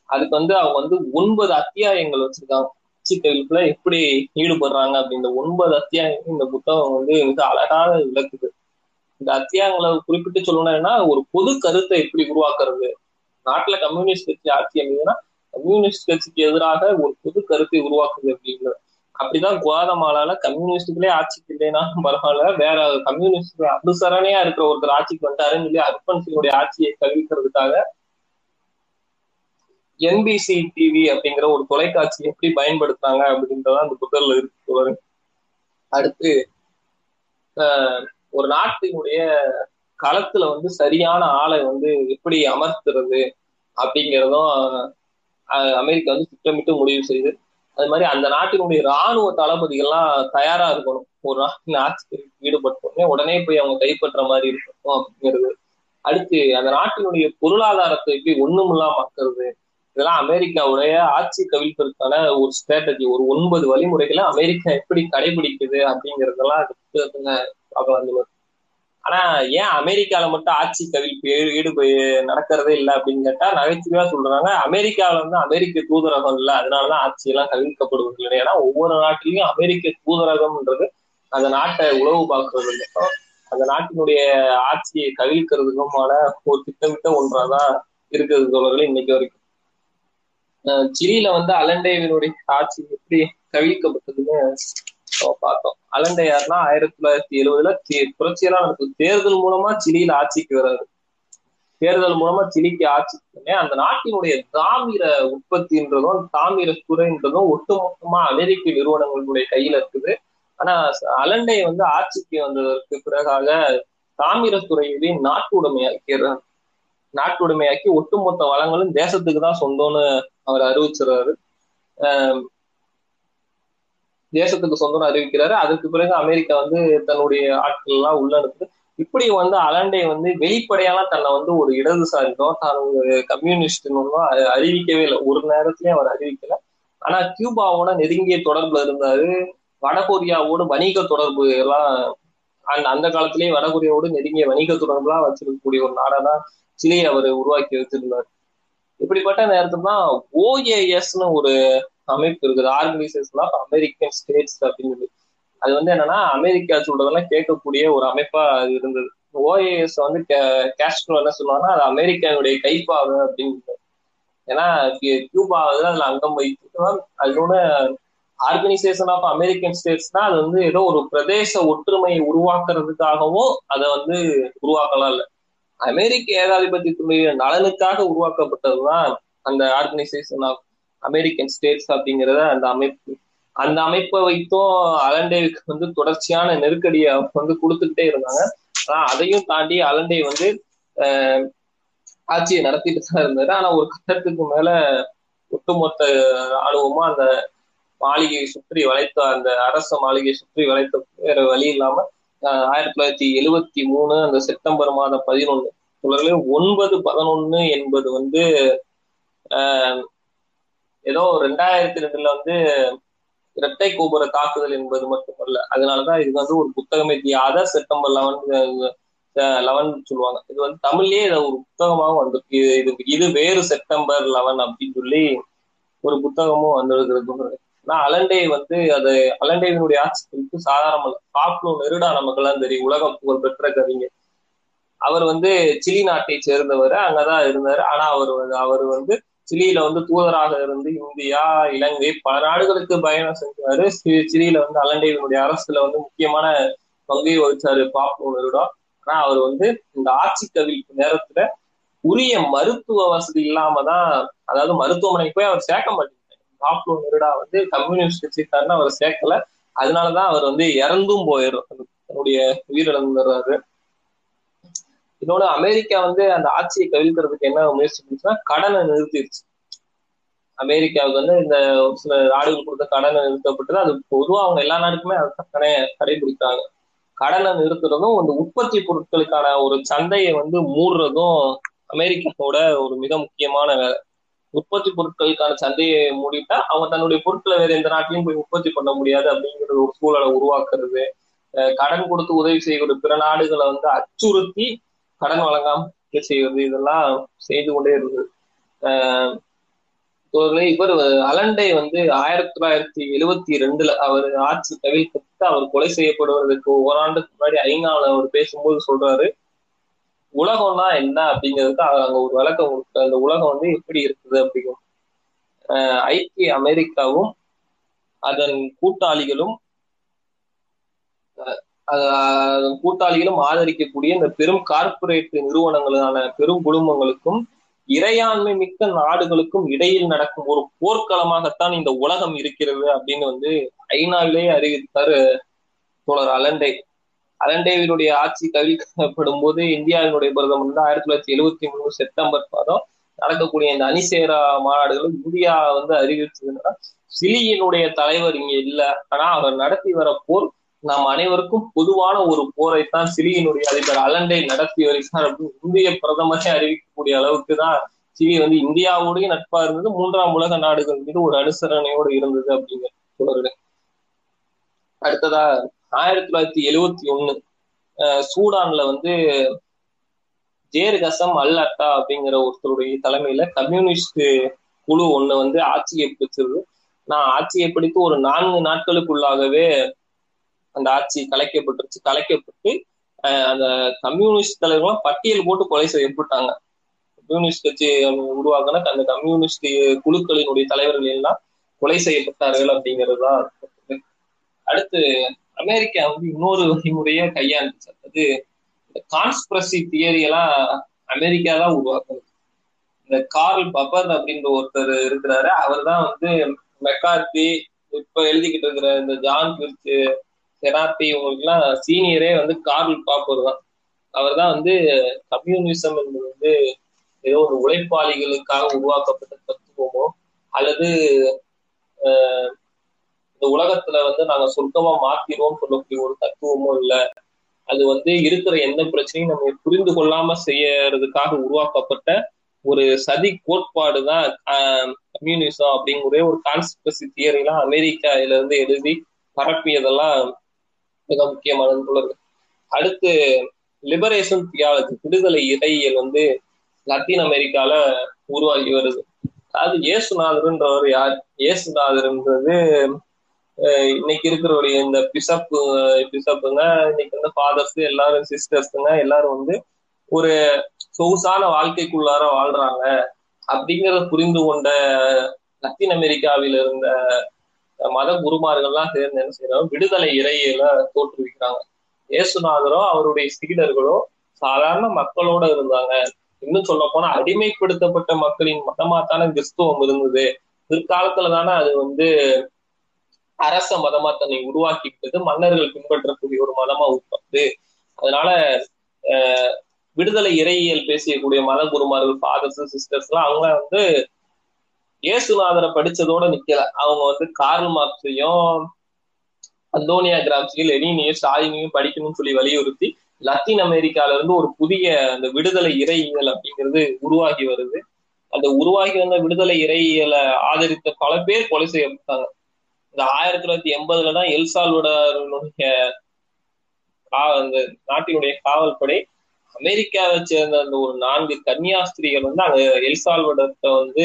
அதுக்கு வந்து அவங்க வந்து ஒன்பது அத்தியாயங்கள் வச்சிருக்காங்க. ஆட்சி கவிழ்ப்புல எப்படி ஈடுபடுறாங்க அப்படின்ற ஒன்பது அத்தியாயம் இந்த புத்தகம் வந்து மிக அழகாக விளக்குது. இந்த அத்தியாயங்களை குறிப்பிட்டு சொல்லணும்னா ஒரு பொது கருத்தை எப்படி உருவாக்குறது? நாட்டுல கம்யூனிஸ்ட் கட்சி ஆட்சி அமைதுன்னா கம்யூனிஸ்ட் கட்சிக்கு எதிராக ஒரு பொது கருத்தை உருவாக்குது அப்படிங்கிறது அப்படிதான் குவாதமாலால கம்யூனிஸ்டுகளே ஆட்சிக்கு இல்லைன்னா பரவாயில்ல வேற கம்யூனிஸ்ட் அனுசரணையா இருக்கிற ஒருத்தர் ஆட்சிக்கு வந்துட்டாருன்னு சொல்லி அர்பன் சிங்குடைய ஆட்சியை கவிழ்க்கிறதுக்காக என்பிசி டிவி அப்படிங்கிற ஒரு தொலைக்காட்சி எப்படி பயன்படுத்துறாங்க அப்படின்றதான் அந்த புத்தகத்துல இருக்கு அடுத்து ஒரு நாட்டினுடைய களத்துல வந்து சரியான ஆளை வந்து எப்படி அமர்த்துறது அப்படிங்கிறதும் அமெரிக்கா வந்து திட்டமிட்டு முடிவு செய்யுது அது மாதிரி அந்த நாட்டினுடைய இராணுவ தளபதிகள்லாம் தயாரா இருக்கணும். ஒரு நாட்டின் ஆட்சி ஈடுபட்டோடனே உடனே போய் அவங்க கைப்பற்ற மாதிரி இருக்கணும் அப்படிங்கிறது. அடுத்து அந்த நாட்டினுடைய பொருளாதாரத்தை எப்படி ஒண்ணுமில்லாம ஆக்குறது இதெல்லாம் அமெரிக்காவுடைய ஆட்சி கவிழ்ப்பதற்கான ஒரு ஸ்ட்ராட்டஜி ஒரு ஒன்பது வழிமுறைகளை அமெரிக்கா எப்படி கடைபிடிக்குது அப்படிங்கறதெல்லாம் பார்க்கலாம் ஆனா ஏன் அமெரிக்கால மட்டும் ஆட்சி கவிழ்ப்பு ஈடுபு நடக்கிறதே இல்லை அப்படின்னு கேட்டா நகைச்சுவையா சொல்றாங்க. அமெரிக்காவில வந்து அமெரிக்க தூதரகம் இல்லை. அதனாலதான் ஆட்சி எல்லாம் கவிழ்க்கப்படுவதில்லை. ஏன்னா ஒவ்வொரு நாட்டிலையும் அமெரிக்க தூதரகம்ன்றது அந்த நாட்டை உளவு பார்க்கறது மட்டும் அந்த நாட்டினுடைய ஆட்சியை கவிழ்க்கிறதுக்குமான ஒரு திட்டமிட்ட ஒன்றாதான் இருக்கிறது தோழர்கள் இன்னைக்கு வரைக்கும். சிலியில வந்து அலண்டேவினுடைய ஆட்சி எப்படி கவிழ்க்கப்பட்டதுன்னு பார்த்தோம். அலண்டையார்னா ஆயிரத்தி தொள்ளாயிரத்தி எழுபதுல புரட்சியெல்லாம் நடக்கும் தேர்தல் மூலமா சிலியில ஆட்சிக்கு வராது தேர்தல் மூலமா சிலிக்கு ஆட்சிக்குமே அந்த நாட்டினுடைய தாமிர உற்பத்தின்றதும் தாமிர துறைன்றதும் ஒட்டுமொத்தமா அமெரிக்க நிறுவனங்களுடைய கையில இருக்குது. ஆனா அலண்டை வந்து ஆட்சிக்கு வந்ததற்கு பிறகாக தாமிரத்துறையை நாட்டு உடைமையாக்கிறார் நாட்டு உடைமையாக்கி ஒட்டுமொத்த வளங்களும் தேசத்துக்கு தான் சொந்தம்னு அவர் அறிவிச்சிருறாரு தேசத்துக்கு சொந்தம் அறிவிக்கிறாரு. அதுக்கு பிறகு அமெரிக்கா வந்து தன்னுடைய ஆட்கள் எல்லாம் உள்ள அனுப்புது இப்படி வந்து அலண்டே வந்து வெளிப்படையெல்லாம் தன்னை வந்து ஒரு இடதுசாரினோ தான் ஒரு கம்யூனிஸ்ட்னோ அறிவிக்கவே இல்லை. ஒரு நேரத்திலயும் அவர் அறிவிக்கல. ஆனா கியூபாவோட நெருங்கிய தொடர்புல இருந்தாரு. வடகொரியாவோட வணிக தொடர்பு எல்லாம் அந்த அந்த காலத்திலேயே வடகொரியாவோட நெருங்கிய வணிக தொடர்புலாம் வச்சிருக்கக்கூடிய ஒரு நாடா தான் சிலையை அவர் உருவாக்கி வச்சிருந்தார் இப்படிப்பட்ட நேரத்துல தான் ஓஏஎஸ்னு ஒரு அமைப்பு இருக்குது. ஆர்கனைசேஷன் ஆஃப் அமெரிக்கன் ஸ்டேட்ஸ் அப்படின்னு அது வந்து என்னன்னா அமெரிக்கா சொல்றதெல்லாம் கேட்கக்கூடிய ஒரு அமைப்பா அது இருந்தது. ஓஏஎஸ் வந்து கேஸ்ட்ரோ என்ன சொல்லுவாங்கன்னா அது அமெரிக்காவுடைய கைப்பாவு அப்படின்னு ஏன்னா கியூபா அதுல அங்கம் வைத்து அதோட ஆர்கனைசேஷன் ஆஃப் அமெரிக்கன் ஸ்டேட்ஸ்னா அது வந்து ஏதோ ஒரு பிரதேச ஒற்றுமையை உருவாக்குறதுக்காகவும் அதை வந்து உருவாக்கலாம் இல்லை. அமெரிக்க ஏகாதிபத்தியத்துடைய நலனுக்காக உருவாக்கப்பட்டதுதான் அந்த ஆர்கனைசேஷன் ஆஃப் அமெரிக்கன் ஸ்டேட்ஸ் அப்படிங்கிறத அந்த அமைப்பு. அந்த அமைப்பை வைத்தும் அலண்டேவுக்கு வந்து தொடர்ச்சியான நெருக்கடியை வந்து கொடுத்துக்கிட்டே இருந்தாங்க. ஆனா அதையும் தாண்டி அலண்டே வந்து ஆட்சியை நடத்திட்டு தான் இருந்தாரு. ஆனா ஒரு கட்டத்துக்கு மேல ஒட்டுமொத்த ராணுவமும் அந்த மாளிகையை சுற்றி வளைத்த அந்த அரச மாளிகையை சுற்றி வளைத்த வேற வழி இல்லாம ஆயிரத்தி தொள்ளாயிரத்தி எழுவத்தி மூணு அந்த செப்டம்பர் மாதம் பதினொன்னு. தொடர்களே ஒன்பது பதினொன்னு என்பது வந்து ஏதோ ரெண்டாயிரத்தி ரெண்டுல வந்து இரட்டை கோபுர தாக்குதல் என்பது மட்டுமல்ல. அதனாலதான் இது வந்து ஒரு புத்தகமே. தியாத செப்டம்பர் லெவன் லெவன் சொல்லுவாங்க. இது வந்து தமிழ்லயே இதை ஒரு புத்தகமாகவும் வந்திருக்கு. இது இது வேறு செப்டம்பர் லெவன் அப்படின்னு சொல்லி ஒரு புத்தகமும் வந்திருக்கிறது. ஆனா அலண்டே வந்து அது அலண்டேவினுடைய ஆட்சி சாதாரண பாப்லோ நெருடா நமக்கெல்லாம் தெரியும். உலகம் புகழ் பெற்ற கவிஞர். அவர் வந்து சிலி நாட்டை சேர்ந்தவர் அங்கதான் இருந்தாரு. ஆனா அவர் அவர் வந்து சிலியில வந்து தூதராக இருந்து இந்தியா இலங்கை பல நாடுகளுக்கு பயணம் செஞ்சாரு. சிலியில வந்து அலண்டையினுடைய அரசுல வந்து முக்கியமான பங்கை வகிச்சாரு பாப்னோ நெருடா. ஆனா அவர் வந்து இந்த ஆட்சி கவிழ்ப்பு நேரத்துல உரிய மருத்துவ வசதி இல்லாம தான் அதாவது மருத்துவமனைக்கு போய் அவர் சேர்க்க மாட்டேங்கிறார். பாப்பு நெருடா வந்து கம்யூனிஸ்ட் கட்சிக்காரன்னு அவர் சேர்க்கல. அதனாலதான் அவர் வந்து இறந்தும் போயிடும் தன்னுடைய உயிரிழந்துடுறாரு இன்னொன்னு அமெரிக்கா வந்து அந்த ஆட்சியை கவிழ்க்கிறதுக்கு என்ன முயற்சி பண்ணுச்சுன்னா கடனை நிறுத்திடுச்சு. அமெரிக்காவுக்கு வந்து இந்த ஒரு சில நாடுகள் கொடுத்த கடனை நிறுத்தப்பட்டது. அது பொதுவாக அவங்க எல்லா நாடுக்குமே கடனை கடைபிடிக்கிறாங்க. கடனை நிறுத்துறதும் அந்த உற்பத்தி பொருட்களுக்கான ஒரு சந்தையை வந்து மூடுறதும் அமெரிக்காவோட ஒரு மிக முக்கியமான வேலை. உற்பத்தி பொருட்களுக்கான சந்தையை மூடிட்டா அவங்க தன்னுடைய பொருட்களை வேற எந்த நாட்டிலையும் போய் உற்பத்தி பண்ண முடியாது அப்படிங்கிற ஒரு சூழலை உருவாக்குறது. கடன் கொடுத்து உதவி செய்யக்கூடிய பிற நாடுகளை வந்து அச்சுறுத்தி கடன் வழங்காம செய்வது இதெல்லாம் செய்து கொண்டே இருந்தது இவர் அலண்டை வந்து ஆயிரத்தி தொள்ளாயிரத்தி எழுவத்தி ரெண்டுல அவர் ஆட்சி தவிர்த்து அவர் கொலை செய்யப்படுவதற்கு ஓராண்டுக்கு முன்னாடி ஐங்காவில் அவர் பேசும்போது சொல்றாரு உலகம்னா என்ன அப்படிங்கிறதுக்கு அங்க ஒரு விளக்கம் கொடுக்குற அந்த உலகம் வந்து எப்படி இருக்குது அப்படிங்கும். ஐக்கிய அமெரிக்காவும் அதன் கூட்டாளிகளும் கூட்டாளிகளும் ஆதரிக்கக்கூடிய இந்த பெரும் கார்பரேட் நிறுவனங்களான பெரும் குடும்பங்களுக்கும் இறையாண்மை மிக்க நாடுகளுக்கும் இடையில் நடக்கும் ஒரு போர்க்களமாகத்தான் இந்த உலகம் இருக்கிறது அப்படின்னு வந்து ஐநாவிலேயே அறிவித்தார் தோழர் அலண்டை. அலண்டேவினுடைய ஆட்சி கவிழ்க்கப்படும் போது இந்தியாவினுடைய பிரதமர் வந்து ஆயிரத்தி தொள்ளாயிரத்தி எழுபத்தி மூணு செப்டம்பர் மாதம் நடக்கக்கூடிய இந்த அணிசேரா மாநாடுகளும் இந்தியா வந்து அறிவிச்சதுன்னா சிலியினுடைய தலைவர் இங்க இல்ல. ஆனா அவர் நடத்தி வர போர் நாம் அனைவருக்கும் பொதுவான ஒரு போரைத்தான் சிலியினுடைய அதிபர் அலண்டை நடத்தி வருகிறார் அப்படின்னு இந்திய பிரதமரே அறிவிக்கக்கூடிய அளவுக்கு தான் சிலி வந்து இந்தியாவோடய நட்பா இருந்தது மூன்றாம் உலக நாடுகள் மீது ஒரு அனுசரணையோடு இருந்தது அப்படிங்கிற சொல்றேன் அடுத்ததா ஆயிரத்தி தொள்ளாயிரத்தி எழுவத்தி ஒண்ணு சூடான்ல வந்து ஜேர் கசம் அல் அட்டா அப்படிங்கிற ஒருத்தருடைய தலைமையில கம்யூனிஸ்ட் குழு ஒண்ணு வந்து ஆட்சியை பிடிச்சிருது நான் ஆட்சியை பிடித்து ஒரு நான்கு நாட்களுக்குள்ளாகவே அந்த ஆட்சி கலைக்கப்பட்டுருச்சு. கலைக்கப்பட்டு அந்த கம்யூனிஸ்ட் தலைவர்களும் பட்டியல் போட்டு கொலை செய்யப்பட்டாங்க கம்யூனிஸ்ட் கட்சி உருவாக்கின அந்த கம்யூனிஸ்ட் குழுக்களினுடைய தலைவர்கள் எல்லாம் கொலை செய்யப்பட்டார்கள் அப்படிங்கிறது தான் அடுத்து அமெரிக்கா வந்து இன்னொரு வழிமுறைய கையாண்டுச்சு. அது இந்த கான்ஸ்பிரசி தியரி எல்லாம் அமெரிக்கா தான் உருவாக்குது. இந்த கார்ல் பப்பர் அப்படின்ற ஒருத்தர் இருக்கிறாரு. அவர் தான் வந்து மெக்கார்த்தி இப்ப எழுதிக்கிட்டு இருக்கிற இந்த ஜான் பிரிச்சு செராத்தி இவங்களுக்குலாம் சீனியரே வந்து கார்ல் பாப்பர் தான். அவர் தான் வந்து கம்யூனிசம் என்பது வந்து ஏதோ ஒரு உழைப்பாளிகளுக்காக உருவாக்கப்பட்ட தத்துவமோ அல்லது இந்த உலகத்துல வந்து நாங்க சொர்க்கமா மாத்திடுவோம் சொல்லக்கூடிய ஒரு தத்துவமும் இல்ல. அது வந்து இருக்கிற எந்த பிரச்சனையும் நம்ம புரிந்து கொள்ளாம செய்யறதுக்காக உருவாக்கப்பட்ட ஒரு சதி கோட்பாடு தான் கம்யூனிசம் அப்படிங்கிற ஒரு கான்ஸ்பிரசி தியரிலாம் அமெரிக்கால இருந்து எழுதி பரப்பியதெல்லாம் மிக முக்கியமானது உள்ளது அடுத்து லிபரேஷன் தியாலஜி விடுதலை இறையியல் வந்து லத்தீன் அமெரிக்கால உருவாகி வருது. அது இயேசுநாதர்ன்றவர் யார்? இயேசுநாதர்ன்றது இன்னைக்கு இருக்கிறவருடைய இந்த பிஷப் பிஷப்புங்க இன்னைக்கு வந்து ஃபாதர்ஸ் எல்லாரும் சிஸ்டர்ஸுங்க எல்லாரும் வந்து ஒரு சொகுசான வாழ்க்கைக்குள்ளார வாழ்றாங்க. அப்படிங்கிறத புரிந்து கொண்ட லத்தீன் அமெரிக்காவில இருந்த மத குருமார்கள்லாம் சேர்ந்து என்ன செய்யறாங்க விடுதலை இறையில தோற்றுவிக்கிறாங்க. ஏசுநாதரோ அவருடைய சீடர்களோ சாதாரண மக்களோட இருந்தாங்க. இன்னும் சொல்ல போனா அடிமைப்படுத்தப்பட்ட மக்களின் மதமாத்தான கிறிஸ்துவம் இருந்தது. பிற்காலத்துல தானே அது வந்து அரச மதமா தன்னை உருவாக்கிக்கிட்டது மன்னர்கள் பின்பற்றக்கூடிய ஒரு மதமா உருவாக்குது அதனால விடுதலை இறையியல் பேசக்கூடிய மத குருமார்கள் ஃபாதர்ஸ் சிஸ்டர்ஸ் எல்லாம் அவங்க வந்து இயேசுநாதரை படிச்சதோட நிக்கல. அவங்க வந்து கார்ல் மார்க்ஸையும் அந்தோனியா கிராம்ஸையும் லெனினையும் ஸ்டாலினையும் படிக்கணும்னு சொல்லி வலியுறுத்தி லத்தீன் அமெரிக்கால இருந்து ஒரு புதிய அந்த விடுதலை இறையியல் அப்படிங்கிறது உருவாகி வருது. அந்த உருவாகி வந்த விடுதலை இறையியலை ஆதரித்த பல பேர் கொலை செய்யப்பட்டாங்க. இந்த ஆயிரத்தி தொள்ளாயிரத்தி எண்பதுல தான் எல்சால்வடனுடைய அந்த நாட்டினுடைய காவல் படை அமெரிக்காவை சேர்ந்த அந்த ஒரு நான்கு கன்னியாஸ்திரிகள் வந்து அங்க எல்சால்வடத்தை வந்து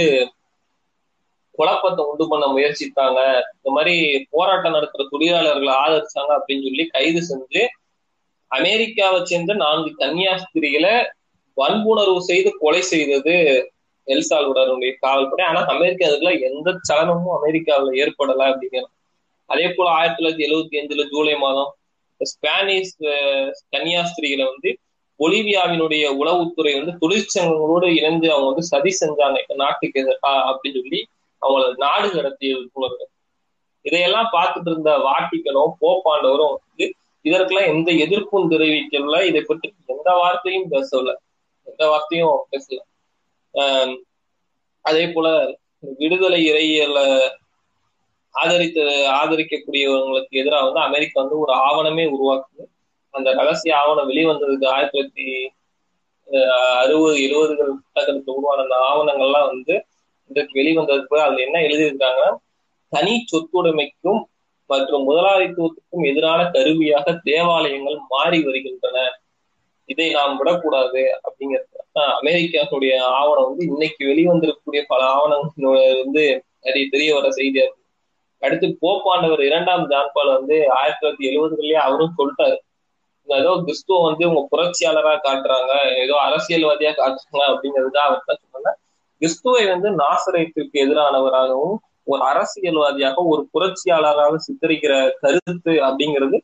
குழப்பத்தை உண்டு பண்ண முயற்சித்தாங்க. இந்த மாதிரி போராட்டம் நடத்துற தொழிலாளர்களை ஆதரிச்சாங்க அப்படின்னு சொல்லி கைது செஞ்சு அமெரிக்காவை சேர்ந்த நான்கு கன்னியாஸ்திரிகளை வன்புணர்வு செய்து கொலை செய்தது எல்சால்வடாருடைய காவல்படை. ஆனா அமெரிக்கா அதுக்குள்ள எந்த சலனமும் அமெரிக்காவில் ஏற்படல அப்படிங்கிறது அதே போல ஆயிரத்தி தொள்ளாயிரத்தி எழுபத்தி அஞ்சுல ஜூலை மாதம் ஸ்பானிஷ் கன்னியாஸ்திரிகளை வந்து பொலிவியாவினுடைய உளவுத்துறை வந்து தொழிற்சங்கங்களோடு இணைந்து அவங்க வந்து சதி செஞ்சாங்க. நாட்டுக்கு அப்படின்னு சொல்லி அவங்கள நாடு கடத்திய இதையெல்லாம் பார்த்துட்டு இருந்த வாட்டிக்கனும் போப்பாண்டவரும் வந்து இதற்கெல்லாம் எந்த எதிர்ப்பும் தெரிவிக்கல இதை பற்றி எந்த வார்த்தையும் பேசல எந்த வார்த்தையும் பேசல. அதே போல விடுதலை இறையில ஆதரித்து ஆதரிக்கக்கூடியவங்களுக்கு எதிராக வந்து அமெரிக்கா வந்து ஒரு ஆவணமே உருவாக்குது. அந்த ரகசிய ஆவணம் வெளிவந்ததுக்கு ஆயிரத்தி தொள்ளாயிரத்தி அறுபது எழுபதுகள் புத்தகத்துக்கு உருவான அந்த ஆவணங்கள்லாம் வந்து இன்றைக்கு வெளிவந்ததுக்கு அதுல என்ன எழுதியிருக்காங்கன்னா தனி சொத்துடைமைக்கும் மற்றும் முதலாளித்துவத்துக்கும் எதிரான கருவியாக தேவாலயங்கள் மாறி வருகின்றன. இதை நாம் விடக்கூடாது அப்படிங்கிறது. அமெரிக்காவுடைய ஆவணம் வந்து இன்னைக்கு வெளிவந்திருக்கக்கூடிய பல ஆவணங்களோட வந்து நிறைய தெரிய வர செய்தியா இருக்கு அடுத்து போப்பாண்டவர் இரண்டாம் ஜான்பால் வந்து ஆயிரத்தி தொள்ளாயிரத்தி எழுபதுகள்லயே அவரும் சொல்லிட்டாரு. ஏதோ கிறிஸ்துவ வந்து உங்க புரட்சியாளரா காட்டுறாங்க ஏதோ அரசியல்வாதியா காட்டுறாங்க அப்படிங்கிறதுதான் அவர் தான் சொன்னாங்க கிறிஸ்துவை வந்து நாசரத்திற்கு எதிரானவராகவும் ஒரு அரசியல்வாதியாக ஒரு புரட்சியாளராக சித்தரிக்கிற கருத்து அப்படிங்கிறது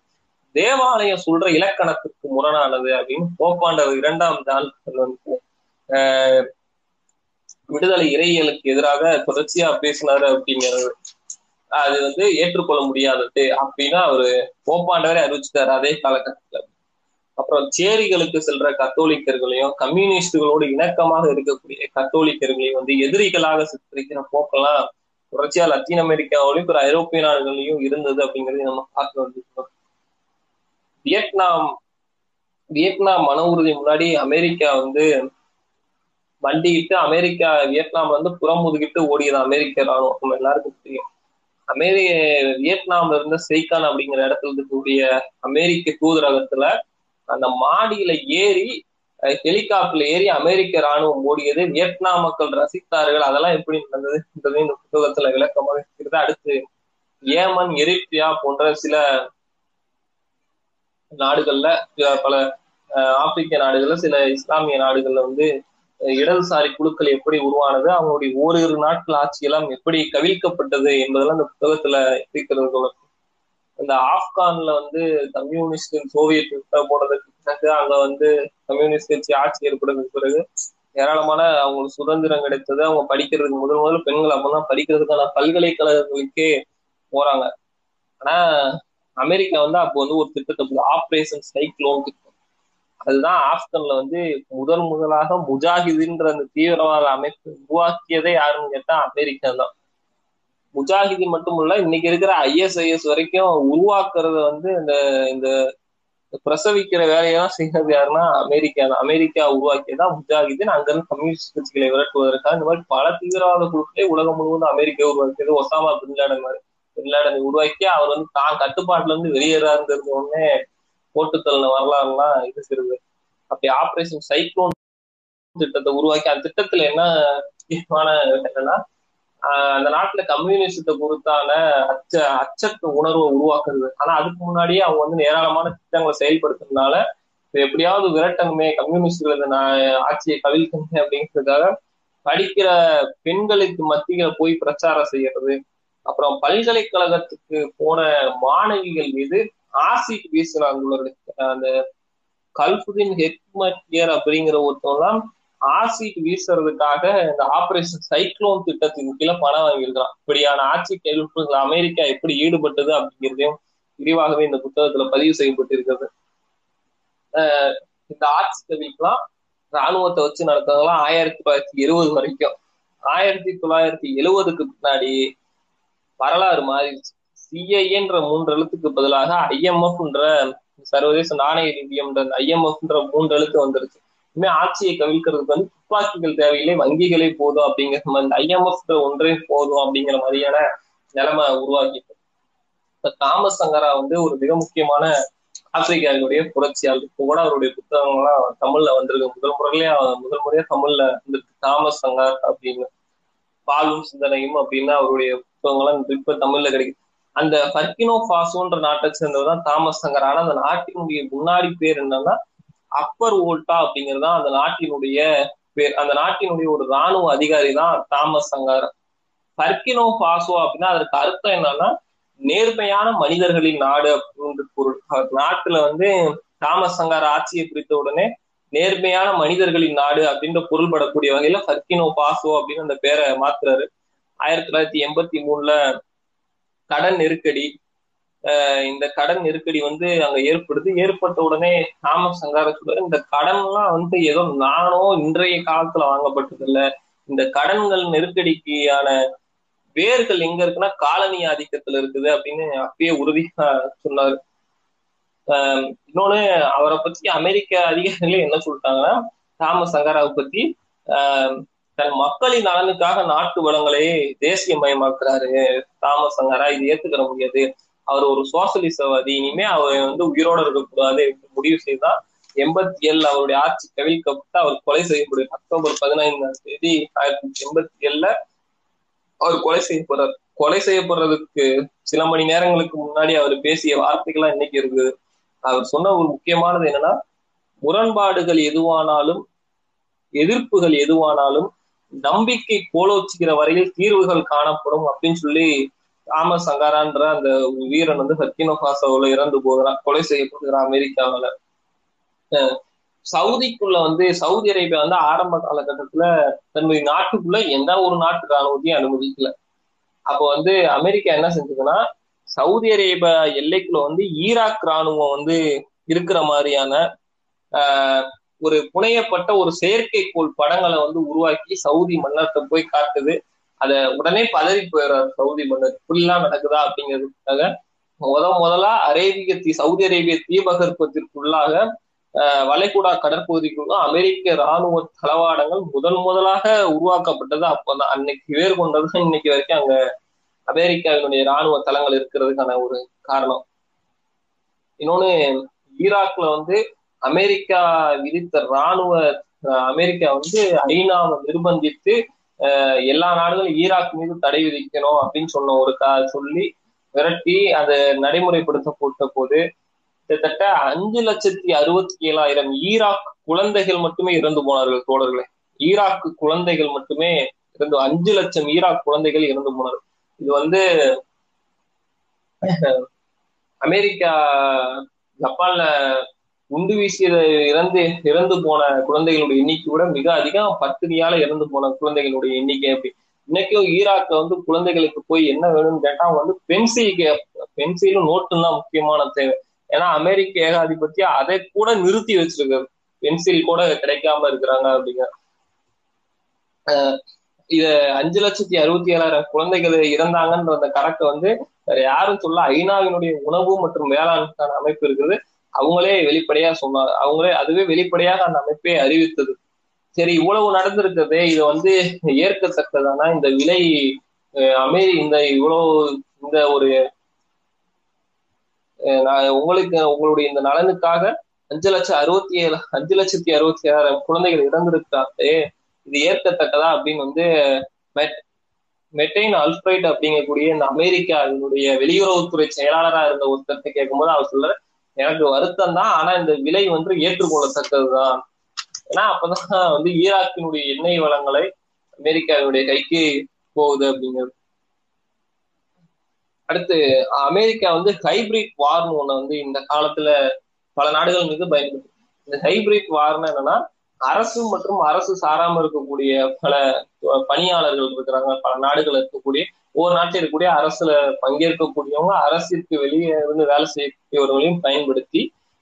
தேவாலயம் சொல்ற இலக்கணத்துக்கு முரணானது அப்படின்னு போப்பாண்டவர் இரண்டாம் நாள் வந்து விடுதலை இறையலுக்கு எதிராக தொடர்ச்சியா பேசினாரு அப்படிங்கிறது. அது வந்து ஏற்றுக்கொள்ள முடியாதது அப்படின்னா அவரு போப்பாண்டவரே அறிவிச்சுட்டாரு அதே காலகட்டத்துல. அப்புறம் சேரிகளுக்கு செல்ற கத்தோலிக்கர்களையும் கம்யூனிஸ்டுகளோடு இணக்கமாக இருக்கக்கூடிய கத்தோலிக்கர்களையும் வந்து எதிரிகளாக சித்தரிக்கிற போக்கெல்லாம் தொடர்ச்சியா லத்தீன் அமெரிக்காவிலையும் பிற ஐரோப்பிய நாடுகளையும் இருந்தது அப்படிங்கறதை நம்ம பார்க்க வேண்டியிருக்கோம் வியட்நாம் வியட்நாம் மன உறுதி முன்னாடி அமெரிக்கா வந்து வண்டிக்கிட்டு அமெரிக்கா வியட்நாம் வந்து புறமுதுகிட்டு ஓடியது அமெரிக்க ராணுவம். நம்ம எல்லாருக்கும் தெரியும். அமெரி வியட்நாம்ல இருந்த செய்கான் அப்படிங்கிற இடத்துல இருக்கக்கூடிய அமெரிக்க தூதரகத்துல அந்த மாடியில ஏறி ஹெலிகாப்டர்ல ஏறி அமெரிக்க ராணுவம் ஓடியது. வியட்நாம் மக்கள் ரசித்தார்கள். அதெல்லாம் எப்படி நடந்தது இந்த புத்தகத்துல விளக்கமாக இருக்கிறது. அடுத்து ஏமன் எரித்ரியா போன்ற சில நாடுகள்ல பல ஆப்பிரிக்க நாடுகள்ல சில இஸ்லாமிய நாடுகள்ல வந்து இடதுசாரி குழுக்கள் எப்படி உருவானது அவங்களுடைய ஓரிரு நாட்கள் ஆட்சியெல்லாம் எப்படி கவிழ்க்கப்பட்டது என்பதெல்லாம் இந்த புத்தகத்துல இருக்கிறது இந்த ஆப்கான்ல வந்து கம்யூனிஸ்ட் சோவியத் போனதுக்கு பிறகு அங்க வந்து கம்யூனிஸ்ட் கட்சி ஆட்சி ஏற்படுறதுக்கு பிறகு ஏராளமான அவங்களுக்கு சுதந்திரம் கிடைத்தது அவங்க படிக்கிறதுக்கு முதல் முதல்ல பெண்கள் அப்பதான் படிக்கிறதுக்கான பல்கலைக்கழகங்களுக்கே போறாங்க. ஆனா அமெரிக்கா வந்து அப்போ வந்து ஒரு திட்டத்தை ஆப்ரேஷன் சைக்ளோன் திட்டம் அதுதான் ஆப்கன்ல வந்து முதல் முதலாக முஜாஹிதின்ற அந்த தீவிரவாத அமைப்பு உருவாக்கியதே யாருன்னு கேட்டா அமெரிக்கா தான். முஜாஹிதி மட்டுமல்ல இன்னைக்கு இருக்கிற ஐஎஸ்ஐஎஸ் வரைக்கும் உருவாக்குறத வந்து இந்த இந்த பிரசவிக்கிற வேலையெல்லாம் செய்யறது யாருன்னா அமெரிக்கா தான். அமெரிக்கா உருவாக்கியதான் முஜாஹிதீன். அங்கிருந்து கம்யூனிஸ்ட் கட்சிகளை விரட்டுவதற்காக இந்த மாதிரி பல தீவிரவாத குழுக்களை உலகம் முழுவதும் அமெரிக்கா உருவாக்கியது ஒசாமா பின்லாடன் மாதிரி. பின்லாடன் உருவாக்கி அவர் வந்து தான் கட்டுப்பாட்டுல இருந்து வெளியேறாருங்கிறது ஒன்னே போட்டுத்தள்ள வரலாறுலாம் இது சிறுது அப்படி ஆபரேஷன் சைக்ளோன் திட்டத்தை உருவாக்கி அந்த திட்டத்துல என்ன முக்கியமான என்னன்னா அந்த நாட்டுல கம்யூனிஸ்டத்தை பொறுத்தான அச்ச அச்சத்த உணர்வை உருவாக்குறது. ஆனா அதுக்கு முன்னாடியே அவங்க வந்து ஏராளமான திட்டங்களை செயல்படுத்துறதுனால எப்படியாவது விரட்டணுமே கம்யூனிஸ்டுகளது ஆட்சியை கவிழ்க்கணுமே அப்படிங்கிறதுக்காக படிக்கிற பெண்களுக்கு மத்தியில போய் பிரச்சாரம் செய்யறது. அப்புறம் பல்கலைக்கழகத்துக்கு போன மாணவிகள் மீது ஆசிட் வீசுறாங்க அந்த கல்புதீன் ஹெக்மட்டியர் அப்படிங்கிற ஒருத்தவங்கலாம் ஆசிட் வீசுறதுக்காக இந்த ஆபரேஷன் சைக்ளோன் திட்டத்தின் கீழே பணம் வாங்கியிருக்கிறான். இப்படியான ஆட்சி கேள்விகள் அமெரிக்கா எப்படி ஈடுபட்டது அப்படிங்கிறதையும் விரிவாகவே இந்த புத்தகத்துல பதிவு செய்யப்பட்டிருக்கிறது. இந்த ஆட்சி கவிக்கெல்லாம் ராணுவத்தை வச்சு நடத்ததெல்லாம் ஆயிரத்தி தொள்ளாயிரத்தி இருபது வரைக்கும். ஆயிரத்தி தொள்ளாயிரத்தி எழுபதுக்கு பின்னாடி வரலாறு மாறிடுச்சு சிஐஏன்ற மூன்று எழுத்துக்கு பதிலாக ஐஎம்எஃப்ன்ற சர்வதேச நாணய நிதியம்ன்ற ஐஎம்எஃப்ன்ற மூன்று எழுத்து வந்துருச்சு. இனிமே ஆட்சியை கவிழ்க்கிறதுக்கு வந்து துப்பாக்கிகள் தேவையில்லை வங்கிகளே போதும் அப்படிங்கிற மாதிரி ஐஎம்எஃப் ஒன்றே போதும் அப்படிங்கிற மாதிரியான நிலைமை உருவாக்கிட்டு இப்ப தாமஸ் சங்கரா வந்து ஒரு மிக முக்கியமான ஆப்பிரிக்காவினுடைய புரட்சியாளர். இப்போ கூட அவருடைய புத்தகங்கள்லாம் தமிழ்ல வந்திருக்கு. முதல் முறையிலே முதல் முறையா தமிழ்ல வந்திருக்கு தாமஸ் சங்கர் அப்படின்னு. பாலும் சிந்தனையும் அப்படின்னு அவருடைய இருக்கவங்களாம் இப்ப தமிழ்ல கிடைக்கும் அந்த பர்கினோ பாசோன்ற நாட்டை சேர்ந்தவர் தாமஸ் சங்கர் ஆனா அந்த நாட்டினுடைய முன்னாடி பேர் என்னன்னா அப்பர் ஓல்டா அப்படிங்கிறது தான் அந்த நாட்டினுடைய பேர். அந்த நாட்டினுடைய ஒரு ராணுவ அதிகாரி தான் தாமஸ் சங்கர் பர்கினோ பாசோ அப்படின்னா அதற்கு அர்த்தம் என்னன்னா நேர்மையான மனிதர்களின் நாடு அப்படின்ற பொருள். நாட்டுல வந்து தாமஸ் சங்கார ஆட்சியை பிடித்த உடனே நேர்மையான மனிதர்களின் நாடு அப்படின்ற பொருள்படக்கூடிய வகையில பர்கினோ பாசோ அப்படின்னு அந்த பேரை மாத்துறாரு. ஆயிரத்தி தொள்ளாயிரத்தி எண்பத்தி மூணுல கடன் நெருக்கடி இந்த கடன் நெருக்கடி வந்து அங்க ஏற்படுது. ஏற்பட்ட உடனே தாமஸ் சங்கார சொல்றாரு இந்த கடன்லாம் வந்து ஏதோ நானோ இன்றைய காலத்துல வாங்கப்பட்டது இல்ல இந்த கடன்கள் நெருக்கடிக்கான வேர்கள் எங்க இருக்குன்னா காலனி ஆதிக்கத்துல இருக்குது அப்படின்னு அப்பயே உறுதியா சொன்னாரு. இன்னொன்னு அவரை பத்தி அமெரிக்க அதிகாரிகளே என்ன சொல்லிட்டாங்கன்னா தாமஸ் சங்காராவை பத்தி ஆஹ் தன் மக்களின் நலனுக்காக நாட்டு வளங்களை தேசியமயமாக்குறாரு தாமஸ் சங்கரா. இது ஏத்துக்கிற முடியாது. அவர் ஒரு சோசலிசவாதி இனிமே அவர் வந்து உயிரோட இருக்கக்கூடாது முடிவு செய்தா எண்பத்தி ஏழுல அவருடைய ஆட்சி கவிழ்க்கப்பட்டு அவர் கொலை செய்யக்கூடிய அக்டோபர் பதினைந்தாம் தேதி ஆயிரத்தி எண்பத்தி ஏழுல அவர் கொலை செய்யப்படுறார் கொலை செய்யப்படுறதுக்கு சில மணி நேரங்களுக்கு முன்னாடி அவர் பேசிய வார்த்தைகள்லாம் இன்னைக்கு இருக்குது? அவர் சொன்ன ஒரு முக்கியமானது என்னன்னா முரண்பாடுகள் எதுவானாலும் எதிர்ப்புகள் எதுவானாலும் நம்பிக்கை கோலோச்சுகிற வரையில் தீர்வுகள் காணப்படும் அப்படின்னு சொல்லி தாமஸ் சங்காரான்ற அந்த வீரன் வந்து ஹர்கினோ பாசோல இறந்து போகிறான் கொலை செய்யப்படுகிறான் அமெரிக்காவில. சவுதிக்குள்ள வந்து சவுதி அரேபியா வந்து ஆரம்ப காலகட்டத்துல தன்னுடைய நாட்டுக்குள்ள எந்த ஒரு நாட்டு ராணுவத்தையும் அனுமதிக்கல. அப்போ வந்து அமெரிக்கா என்ன செஞ்சதுன்னா சவுதி அரேபியா எல்லைக்குள்ள வந்து ஈராக் ராணுவம் வந்து இருக்கிற மாதிரியான ஆஹ் ஒரு புனையப்பட்ட ஒரு செயற்கைக்கோள் படங்களை வந்து உருவாக்கி சவுதி மன்னர்கிட்ட போய் காட்டுது. அத உடனே பதறி போயிடுறாரு சவுதி மன்னர் இப்படிலாம் நடக்குதா? அப்படிங்கிறதுக்காக முத முதலா அரேபிய தீ சவுதி அரேபிய தீபகற்பத்திற்குள்ளாக வளைகுடா கடற்பகுதிக்குள்ள அமெரிக்க ராணுவ தளவாடங்கள் முதன் முதலாக உருவாக்கப்பட்டது. அப்பதான் அன்னைக்கு வேறு கொண்டது இன்னைக்கு வரைக்கும் அங்க அமெரிக்காவினுடைய ராணுவ தளங்கள் இருக்கிறதுக்கான ஒரு காரணம். இன்னொன்னு ஈராக்ல வந்து அமெரிக்கா விதித்த ராணுவ அமெரிக்கா வந்து ஐநாவை நிர்பந்தித்து எல்லா நாடுகளும் ஈராக் மீது தடை விதிக்கணும் அப்படின்னு சொன்ன ஒரு கா சொல்லி விரட்டி அதை நடைமுறைப்படுத்தப்பட்ட போது கிட்டத்தட்ட அஞ்சு லட்சத்தி அறுபத்தி ஏழாயிரம் ஈராக் குழந்தைகள் மட்டுமே இறந்து போனார்கள் தோழர்களே. ஈராக் குழந்தைகள் மட்டுமே இறந்து அஞ்சு லட்சம் ஈராக் குழந்தைகள் இறந்து போனார்கள். இது வந்து அமெரிக்கா ஜப்பான்ல குண்டு வீசியத இறந்து இறந்து போன குழந்தைகளுடைய எண்ணிக்கை விட மிக அதிகம். பத்திரியால இறந்து போன குழந்தைகளுடைய எண்ணிக்கை அப்படி. இன்னைக்கும் ஈராக்ல வந்து குழந்தைகளுக்கு போய் என்ன வேணும்னு கேட்டா வந்து பென்சில் பென்சிலும் நோட்டும் தான் முக்கியமான தேவை. ஏன்னா அமெரிக்க ஏகாதிபத்தியம் அதை கூட நிறுத்தி வச்சிருக்காரு பென்சில் கூட கிடைக்காம இருக்கிறாங்க அப்படிங்க. இத அஞ்சு லட்சத்தி அறுபத்தி ஏழாயிரம் குழந்தைகள் இறந்தாங்கன்ற அந்த கணக்கை வந்து வேற யாரும் சொல்ல ஐநாவினுடைய உணவு மற்றும் வேளாண்மைக்கான அமைப்பு இருக்குது. அவங்களே வெளிப்படையா சொன்னாங்க அவங்களே அதுவே வெளிப்படையாக அந்த அமைப்பை அறிவித்தது. சரி இவ்வளவு நடந்திருக்கிறதே இது வந்து ஏற்கத்தக்கதானா? இந்த விலை அமெரி இந்த இவ்வளவு இந்த ஒரு உங்களுக்கு உங்களுடைய இந்த நலனுக்காக அஞ்சு லட்சம் அறுபத்தி ஏழு அஞ்சு லட்சத்தி அறுபத்தி ஏழாயிரம் குழந்தைகள் இறந்திருக்காங்களே இது ஏற்கத்தக்கதா? அப்படின்னு வந்து மெட்டைன் அல்ஃபிரைட் அப்படிங்கக்கூடிய இந்த அமெரிக்கா அதனுடைய வெளியுறவுத்துறை செயலாளராக இருந்த ஒருத்தர்கிட்ட கேட்கும்போது அவர் சொல்ற எனக்கு வருத்தம் தான் ஆனா இந்த விலை வந்து ஏற்றுக்கொள்ளத்தக்கதுதான். ஏன்னா அப்பதான் வந்து ஈராக்கினுடைய எண்ணெய் வளங்களை அமெரிக்காவினுடைய கைக்கு போகுது அப்படிங்கிறது. அடுத்து அமெரிக்கா வந்து ஹைபிரிட் வார்னு ஒண்ணு வந்து இந்த காலத்துல பல நாடுகள் மீது பயன்படுது. இந்த ஹைபிரிட் வார்னு என்னன்னா அரசு மற்றும் அரசு சாராம இருக்கக்கூடிய பல பணியாளர்கள் இருக்கிறாங்க. பல நாடுகள் இருக்கக்கூடிய ஒவ்வொரு நாட்டில் இருக்கக்கூடிய அரசுல பங்கேற்கக்கூடியவங்க அரசிற்கு வெளியே இருந்து வேலை செய்யக்கூடியவர்களையும் பயன்படுத்தி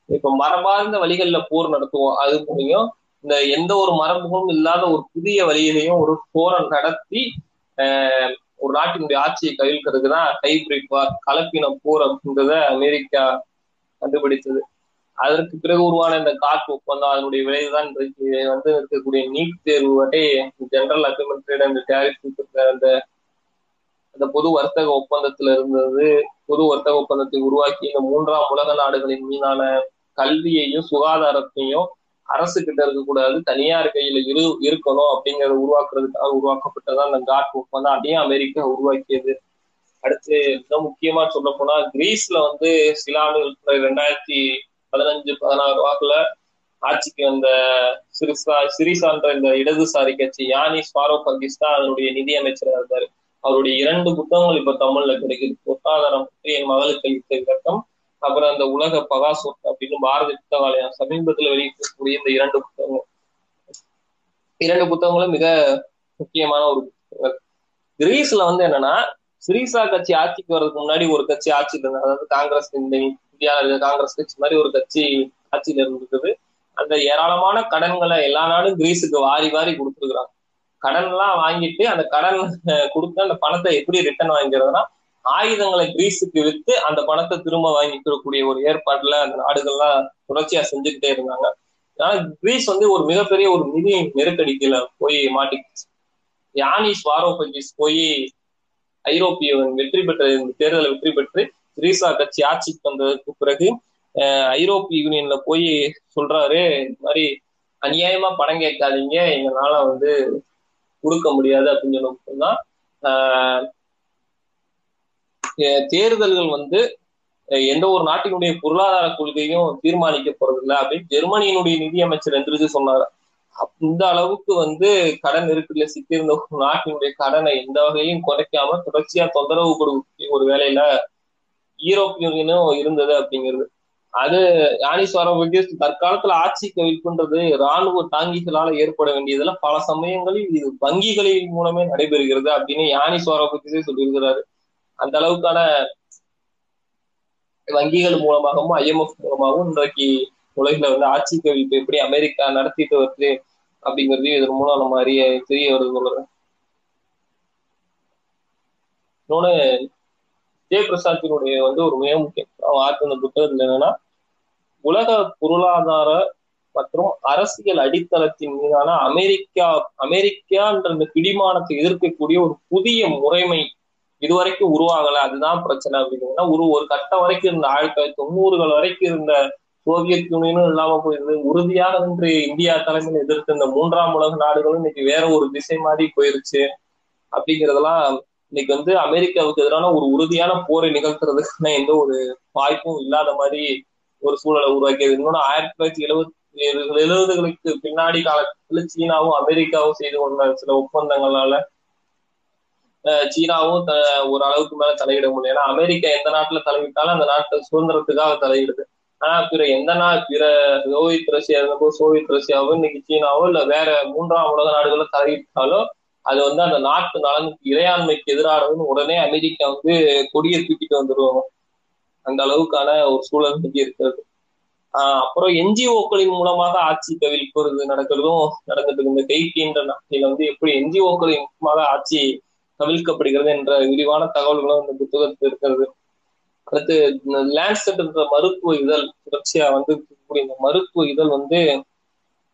இப்ப மரபார்ந்த வழிகள்ல போர் நடத்துவோம். அது மூலியம் இந்த எந்த ஒரு மரபுகளும் இல்லாத ஒரு புதிய வழியிலையும் ஒரு போரை நடத்தி ஒரு நாட்டினுடைய ஆட்சியை கவிழ்க்கிறதுக்கு தான் ஹைபிரிட் வார் கலப்பின போர் அப்படின்றத அமெரிக்கா கண்டுபிடித்தது. அதற்கு பிறகு உருவான இந்த காற்று ஒப்பந்தம் அதனுடைய விளைவுதான் இன்றைக்கு வந்து இருக்கக்கூடிய நீட் தேர்வு வரை ஜெனரல் அக்ரிமெண்ட் அந்த டேரிஃப் அந்த இந்த பொது வர்த்தக ஒப்பந்தத்துல இருந்தது பொது வர்த்தக ஒப்பந்தத்தை உருவாக்கி இந்த மூன்றாம் உலக நாடுகளின் மீதான கல்வியையும் சுகாதாரத்தையும் அரசு கிட்ட இருக்கக்கூடாது தனியார் கையில இரு இருக்கணும் அப்படிங்கறத உருவாக்குறதுக்காக உருவாக்கப்பட்டதான் அந்த காட் ஒப்பந்தம் அதையும் அமெரிக்கா உருவாக்கியது. அடுத்து மிக முக்கியமா சொல்ல போனா கிரீஸ்ல வந்து சில ஆண்டுகள் ரெண்டாயிரத்தி பதினஞ்சு பதினாறு வாக்குல ஆட்சிக்கு வந்த சிறிசா சிறிசான்ற இந்த இடதுசாரி கட்சி யானி ஸ்வாரோ பாகிஸ்தான் அதனுடைய நிதி அமைச்சராக இருந்தாரு. அவருடைய இரண்டு புத்தகங்கள் இப்ப தமிழ்ல கிடைக்குது. பொருளாதாரம் பற்றி என் மகளுக்கு அளித்த விளக்கம் அப்புறம் அந்த உலக பகாசோத் அப்படின்னு பாரதி புத்தகாலயம் சமீபத்துல வெளியிட்டிருக்கக்கூடிய இந்த இரண்டு புத்தகங்கள். இரண்டு புத்தகங்களும் மிக முக்கியமான ஒரு புத்தகம் கிரீஸ்ல வந்து என்னன்னா சிரிசா கட்சி ஆட்சிக்கு வர்றதுக்கு முன்னாடி ஒரு கட்சி ஆட்சியில் இருந்தது. அதாவது காங்கிரஸ் இந்த இந்தியாவில் இருக்க காங்கிரஸ் கட்சி மாதிரி ஒரு கட்சி ஆட்சியில இருந்திருக்குது அந்த ஏராளமான கடன்களை எல்லா நாடும் கிரீஸுக்கு வாரி வாரி கொடுத்துருக்குறாங்க. கடன் எல்லாம் வாங்கிட்டு அந்த கடன் கொடுத்து அந்த பணத்தை எப்படி ரிட்டர்ன் வாங்கிறதுனா ஆயுதங்களை கிரீஸுக்கு வித்து அந்த பணத்தை திரும்ப வாங்கிக்கக்கூடிய ஒரு ஏற்பாடுல அந்த நாடுகள்லாம் தொடர்ச்சியா செஞ்சுக்கிட்டே இருந்தாங்க. ஆனா கிரீஸ் வந்து ஒரு மிகப்பெரிய ஒரு நிதி நெருக்கடிக்குல போய் மாட்டிக்கிச்சு. யானிஸ் வாரோபகிஸ் போய் ஐரோப்பிய வெற்றி பெற்ற இந்த தேர்தலை வெற்றி பெற்று கிரீஸா கட்சி ஆட்சிக்கு வந்ததுக்கு பிறகு ஐரோப்பிய யூனியன்ல போய் சொல்றாரு இந்த மாதிரி அநியாயமா பணம் கேட்காதீங்க. எங்களால வந்து கொடுக்க முடியாது அப்படின்னு சொன்னா தேர்தல்கள் வந்து எந்த ஒரு நாட்டினுடைய பொருளாதார கொள்கையும் தீர்மானிக்க போறது இல்லை அப்படின்னு ஜெர்மனியினுடைய நிதியமைச்சர் எந்திரிச்சு சொன்னார். இந்த அளவுக்கு வந்து கடன் நெருக்கடியில சிக்கியிருந்த ஒரு நாட்டினுடைய கடனை எந்த வகையும் குறைக்காம தொடர்ச்சியா தொந்தரவு கொடுக்க ஒரு வேலையில ஈரோப்பியனும் யூனியனும் இருந்தது அப்படிங்கிறது. அது யானிஸ்வரம் தற்காலத்துல ஆட்சி கவிழ்ப்புன்றது இராணுவ தாங்கிகளால ஏற்பட வேண்டியதுல பல சமயங்களில் இது வங்கிகளின் மூலமே நடைபெறுகிறது அப்படின்னு யானிஸ்வரம் பத்தியே சொல்லியிருக்கிறாரு. அந்த அளவுக்கான வங்கிகள் மூலமாகவும் ஐஎம்எஃப் மூலமாகவும் இன்றைக்கு உலகில வந்து ஆட்சி கவிழ்ப்பு எப்படி அமெரிக்கா நடத்திட்டு வருது அப்படிங்கிறது இதன் மூலம் நம்ம அறிய தெரிய வருது சொல்றேன் இன்னொன்னு ஜெயபிரசாத்தினுடைய வந்து ஒரு மிக முக்கியம் வார்த்தை இந்த புத்தகத்துல என்னன்னா உலக பொருளாதார மற்றும் அரசியல் அடித்தளத்தின் மீதான அமெரிக்கா அமெரிக்கான்ற இந்த பிடிமானத்தை எதிர்க்கக்கூடிய ஒரு புதிய முறைமை இதுவரைக்கும் உருவாகல. அதுதான் பிரச்சனை அப்படின்னா ஒரு ஒரு கட்டம் வரைக்கும் இருந்த ஆயிரத்தி தொள்ளாயிரத்தி தொண்ணூறுகள் வரைக்கும் இருந்த சோவியத் யூனியனும் இல்லாம போயிருது உறுதியாக நின்று இந்தியா தலைமையில் எதிர்த்து இந்த மூன்றாம் உலக நாடுகளும் இன்னைக்கு வேற ஒரு திசை மாதிரி போயிருச்சு. அப்படிங்கறதெல்லாம் இன்னைக்கு வந்து அமெரிக்காவுக்கு எதிரான ஒரு உறுதியான போரை நிகழ்த்துறதுக்கான எந்த ஒரு வாய்ப்பும் இல்லாத மாதிரி ஒரு சூழலை உருவாக்கியது. இன்னொன்னு ஆயிரத்தி தொள்ளாயிரத்தி எழுபத்தி எழுபதுகளுக்கு பின்னாடி காலத்துல சீனாவும் அமெரிக்காவும் செய்து கொண்ட சில ஒப்பந்தங்களால சீனாவும் ஒரு அளவுக்கு மேல தலையிட முடியும் ஏன்னா அமெரிக்கா எந்த நாட்டுல தலையிட்டாலும் அந்த நாட்டு சுதந்திரத்துக்காக தலையிடுது. ஆனா பிற எந்த நாள் பிற சோவியத் ரஷ்யா இருந்தப்போ சோவியத் ரஷ்யாவோ இன்னைக்கு சீனாவோ இல்ல வேற மூன்றாம் உலக நாடுகள தலையிட்டாலும் அது வந்து அந்த நாட்டு நலனுக்கு இறையாண்மைக்கு எதிரானதுன்னு உடனே அமெரிக்கா வந்து கொடியை தூக்கிட்டு வந்துருவோம் அந்த அளவுக்கான ஒரு சூழல் இன்னைக்கு இருக்கிறது. ஆஹ் அப்புறம் என்ஜிஓக்களின் மூலமாக ஆட்சி கவிழ்ப்புறது நடக்கிறதும் நடந்துட்டு இந்த கைக்கின்ற நாட்டில வந்து எப்படி என்ஜிஓக்களின் மூலமாக ஆட்சி கவிழ்க்கப்படுகிறது என்ற விரிவான தகவல்களும் இந்த புத்தகத்தில் இருக்கிறது. அடுத்து லேண்ட்செட் என்ற மருத்துவ இதழ் தொடர்ச்சியா வந்து இந்த மருத்துவ இதழ் வந்து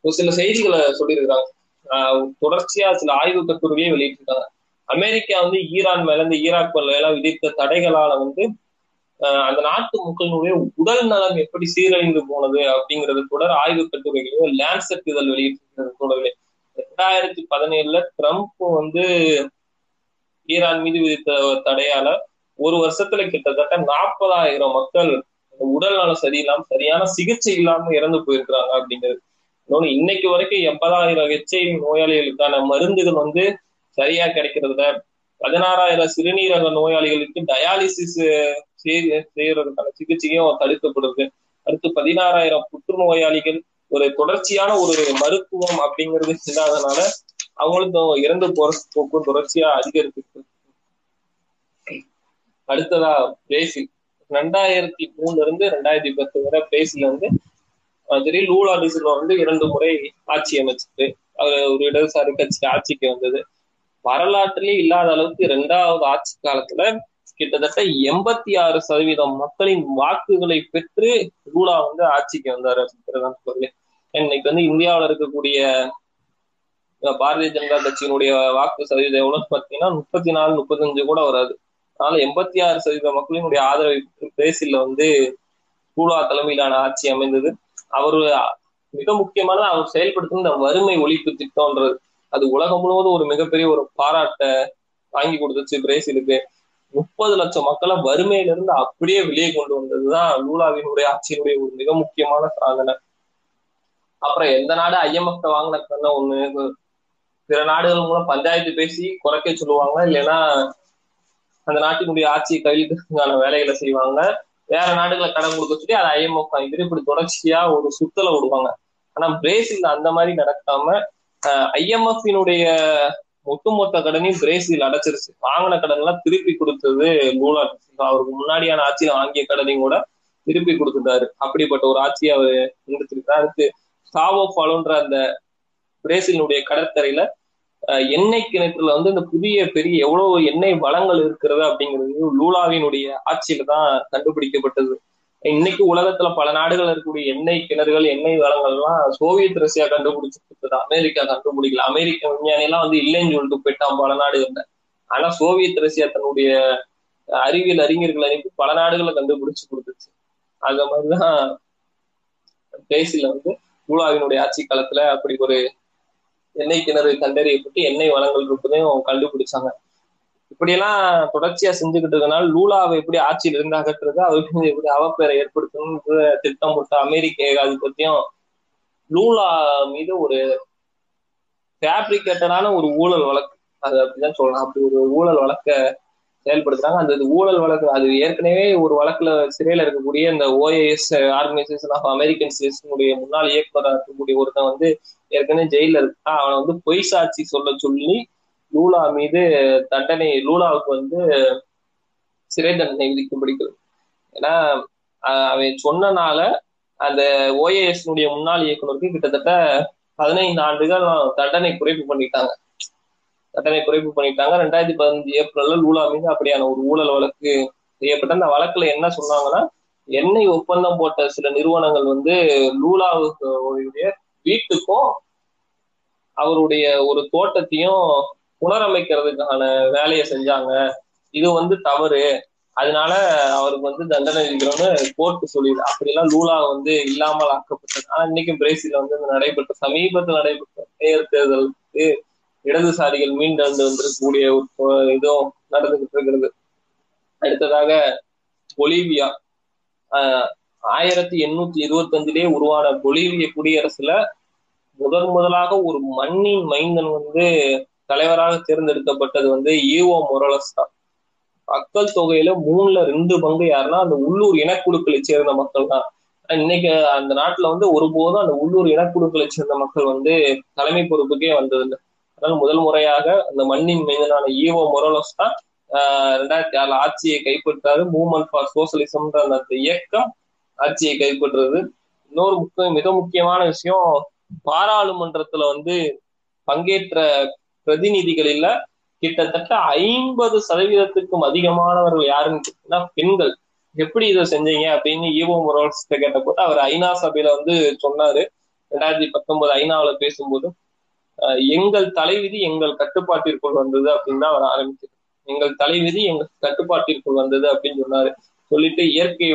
ஒரு சில செய்திகளை சொல்லியிருக்கிறாங்க. தொடர்ச்சியா சில ஆய்வு கட்டுரையே வெளியிட்டிருக்காங்க. அமெரிக்கா வந்து ஈரான் மேல இந்த ஈராக் எல்லாம் விதித்த தடைகளால வந்து அந்த நாட்டு மக்களினுடைய உடல் நலம் எப்படி சீரழிந்து போனது அப்படிங்கிறது தொடர் ஆய்வு கட்டுரைகளையும் லேண்ட்செட் இதழ் வெளியிட்டிருக்கிறது தொடர்பு ரெண்டாயிரத்தி பதினேழுல ட்ரம்ப் வந்து ஈரான் மீது விதித்த தடையால ஒரு வருஷத்துல கிட்டத்தட்ட நாற்பதாயிரம் மக்கள் உடல் நலம் சரியில்லாம சரியான சிகிச்சை இல்லாம இறந்து போயிருக்கிறாங்க அப்படிங்கிறது. இன்னொன்னு இன்னைக்கு வரைக்கும் எண்பதாயிரம் ஹெச்ஐவி நோயாளிகளுக்கான மருந்துகள் வந்து சரியா கிடைக்கிறதுல பதினாறாயிரம் சிறுநீரக நோயாளிகளுக்கு டயாலிசிஸ் செய்யறதுக்கான சிகிச்சையும் தடுக்கப்படுது. அடுத்து பதினாறாயிரம் புற்றுநோயாளிகள் ஒரு தொடர்ச்சியான ஒரு மருத்துவம் அப்படிங்கிறது இல்லாதனால அவங்களுக்கும் இறந்து போற போக்கும் தொடர்ச்சியா அதிகரித்து அடுத்ததா பிரேசில். ரெண்டாயிரத்தி மூணுல இருந்து ரெண்டாயிரத்தி பத்து வரை பிரேசில் வந்து மாதிரி லூலா டிசில்வா வந்து இரண்டு முறை ஆட்சி அமைச்சது அவர் ஒரு இடதுசாரி கட்சி ஆட்சிக்கு வந்தது. வரலாற்றிலே இல்லாத அளவுக்கு இரண்டாவது ஆட்சி காலத்துல கிட்டத்தட்ட எண்பத்தி ஆறு சதவீதம் மக்களின் வாக்குகளை பெற்று லூலா வந்து ஆட்சிக்கு வந்தாரு சொல்லி இன்னைக்கு வந்து இந்தியாவில இருக்கக்கூடிய பாரதிய ஜனதா கட்சியினுடைய வாக்கு சதவீதம் எவ்வளவுன்னு பாத்தீங்கன்னா முப்பத்தி நாலு முப்பத்தஞ்சு கூட வராது. அதனால எண்பத்தி ஆறு சதவீத மக்களினுடைய ஆதரவை பெற்று பிரேசில்ல வந்து லூலா தலைமையிலான ஆட்சி அமைந்தது. அவரு மிக முக்கியமான அவர் செயல்படுத்தும் இந்த வறுமை ஒழிப்பு திட்டம்ன்றது. அது உலகம் முழுவதும் ஒரு மிகப்பெரிய ஒரு பாராட்டை வாங்கி கொடுத்துச்சு பிரேசிலுக்கு. முப்பது லட்சம் மக்களை வறுமையில இருந்து அப்படியே வெளியே கொண்டு வந்ததுதான் லூலாவினுடைய ஆட்சியினுடைய ஒரு மிக முக்கியமான சாதனை. அப்புறம் எந்த நாடு ஐஎம்எஃப் வாங்கின ஒண்ணு பிற நாடுகள் மூலம் பஞ்சாயத்து பேசி குறைக்க சொல்லுவாங்க இல்லைன்னா அந்த நாட்டினுடைய ஆட்சியை கையிலுக்கான வேலைகளை செய்வாங்க. வேற நாடுகளை கடன் கொடுக்க சொல்லி அதை ஐஎம்எஃப் வாங்கிட்டு இப்படி தொடர்ச்சியா ஒரு சுத்தல விடுவாங்க. ஆனா பிரேசில் அந்த மாதிரி நடக்காம ஐஎம்எஃபினுடைய ஒட்டுமொத்த கடனையும் பிரேசில் அடைச்சிருச்சு. வாங்கின கடன் எல்லாம் திருப்பி கொடுத்தது லூலா அவருக்கு முன்னாடியான ஆட்சியில வாங்கிய கடனையும் கூட திருப்பி கொடுத்துட்டாரு. அப்படிப்பட்ட ஒரு ஆட்சியை அவர் எடுத்திருக்காரு அடுத்து சாவோ ஃபாலோன்ற அந்த பிரேசிலினுடைய கடற்கரையில எண்ணெய் கிணற்றுல வந்து இந்த புதிய பெரிய எவ்வளவு எண்ணெய் வளங்கள் இருக்கிறது அப்படிங்கிறது லூலாவினுடைய ஆட்சியில தான் கண்டுபிடிக்கப்பட்டது. இன்னைக்கு உலகத்துல பல நாடுகள் இருக்கக்கூடிய எண்ணெய் கிணறுகள் எண்ணெய் வளங்கள் எல்லாம் சோவியத் ரஷ்யா கண்டுபிடிச்சு கொடுத்தது அமெரிக்கா கண்டுபிடிக்கல. அமெரிக்க விஞ்ஞானி எல்லாம் வந்து இல்லைன்னு சொல்லிட்டு போயிட்டான் பல நாடுகள்ல. ஆனா சோவியத் ரஷ்யா தன்னுடைய அறிவியல் அறிஞர்கள் அனுப்பி பல நாடுகளை கண்டுபிடிச்சு கொடுத்துச்சு. அந்த மாதிரிதான் பிரேசில வந்து லூலாவினுடைய ஆட்சி காலத்துல அப்படி ஒரு எண்ணெய் கிணறு கண்டறியப்பட்டு எண்ணெய் வளங்கள் இருப்பதையும் கண்டுபிடிச்சாங்க. இப்படியெல்லாம் தொடர்ச்சியா செஞ்சுக்கிட்டு இருக்கனால லூலாவை எப்படி ஆட்சியில் இருந்து அகற்றுறது அவருக்கு எப்படி அவப்பேரை ஏற்படுத்தணும்ன்ற திட்டம் போட்ட அமெரிக்க ஏகாதிபத்தியம் லூலா மீது ஒரு ஃபேப்ரிகேட்டடான ஒரு ஊழல் வழக்கு. அது அப்படிதான் சொல்லலாம். அப்படி ஒரு ஊழல் வழக்க செயல்படுத்துறாங்க. அந்த ஊழல் வழக்கு அது ஏற்கனவே ஒரு வழக்குல சிறையில இருக்கக்கூடிய இந்த ஓஏஎஸ் ஆர்கனைசேஷன் ஆஃப் அமெரிக்கன் ஸ்டேட்ஸினுடைய முன்னாள் இயக்குநராக இருக்கக்கூடிய ஒருத்தன் வந்து ஏற்கனவே ஜெயில இருக்கா? அவனை வந்து பொய் சாட்சி சொல்ல சொல்லி லூலா மீது தண்டனை லூலாவுக்கு வந்து சிறை தண்டனை விதிக்கப்படுகிறது ஏன்னா அவன் சொன்னனால அந்த ஓஏஎஸ் முன்னாள் இயக்குநருக்கு கிட்டத்தட்ட பதினைந்து ஆண்டுகள் தண்டனை குறைப்பு பண்ணிட்டாங்க. தண்டனை குறைப்பு பண்ணிட்டாங்க. ரெண்டாயிரத்தி பதினஞ்சு ஏப்ரல்ல லூலா மீது அப்படியான ஒரு ஊழல் வழக்கு செய்யப்பட்ட அந்த வழக்குல என்ன சொன்னாங்கன்னா எண்ணெய் ஒப்பந்தம் போட்ட சில நிறுவனங்கள் வந்து லூலாவுடைய வீட்டுக்கும் அவருடைய ஒரு தோட்டத்தையும் புனரமைக்கிறதுக்கான வேலையை செஞ்சாங்க. இது வந்து தவறு. அதனால அவருக்கு வந்து தண்டனை விதிக்கிறோம்னு கோர்ட்டு சொல்லிடு அப்படிலாம் லூலா வந்து இல்லாமல் ஆக்கப்பட்டது. ஆனா இன்னைக்கும் பிரேசில வந்து நடைபெற்ற சமீபத்தில் நடைபெற்ற மேயர் தேர்தலுக்கு இடதுசாரிகள் மீண்டு வந்திருக்கக்கூடிய ஒரு இதுவும் நடந்துகிட்டு இருக்கிறது. அடுத்ததாக பொலிவியா ஆஹ் ஆயிரத்தி எண்ணூத்தி இருபத்தி அஞ்சுலயே உருவான பொலிவிய குடியரசுல முதன் முதலாக ஒரு மண்ணின் மைந்தன் வந்து தலைவராக தேர்ந்தெடுக்கப்பட்டது வந்து ஈவோ மொரலஸ் தான். மக்கள் தொகையில மூணுல ரெண்டு பங்கு யாருன்னா அந்த உள்ளூர் இனக்குழுக்களை சேர்ந்த மக்கள் தான். இன்னைக்கு அந்த நாட்டுல வந்து ஒருபோதும் அந்த உள்ளூர் இனக்குழுக்களை சேர்ந்த மக்கள் வந்து தலைமை பொறுப்புக்கே வந்ததில்லை. அதனால முதல் முறையாக அந்த மண்ணின் மைந்தனான ஈவோ மொரலஸ் தான் ரெண்டாயிரத்தி ஆறுல ஆட்சியை கைப்பற்றாரு. மூவ்மெண்ட் ஃபார் சோசியலிசம்ன்ற அந்த இயக்கம் ஆட்சியை கைப்பற்றுறது. இன்னொரு முக்கிய மிக முக்கியமான விஷயம் பாராளுமன்றத்துல வந்து பங்கேற்ற பிரதிநிதிகளில் கிட்டத்தட்ட ஐம்பது சதவீதத்துக்கும் அதிகமானவர்கள் யாருன்னு கேட்டீங்கன்னா பெண்கள். எப்படி இதை செஞ்சீங்க அப்படின்னு ஈவோ மொரோல்ஸ் கேட்ட போது அவர் ஐநா சபையில வந்து சொன்னாரு. ரெண்டாயிரத்தி பத்தொன்பது ஐநாவில பேசும்போது எங்கள் தலைவிதி எங்கள் கட்டுப்பாட்டிற்குள் வந்தது அப்படின்னு தான் அவர் ஆரம்பிச்சது எங்கள் தலைவிதி எங்கள் கட்டுப்பாட்டிற்குள் வந்தது அப்படின்னு சொன்னாரு. சொல்லிட்டு இயற்கை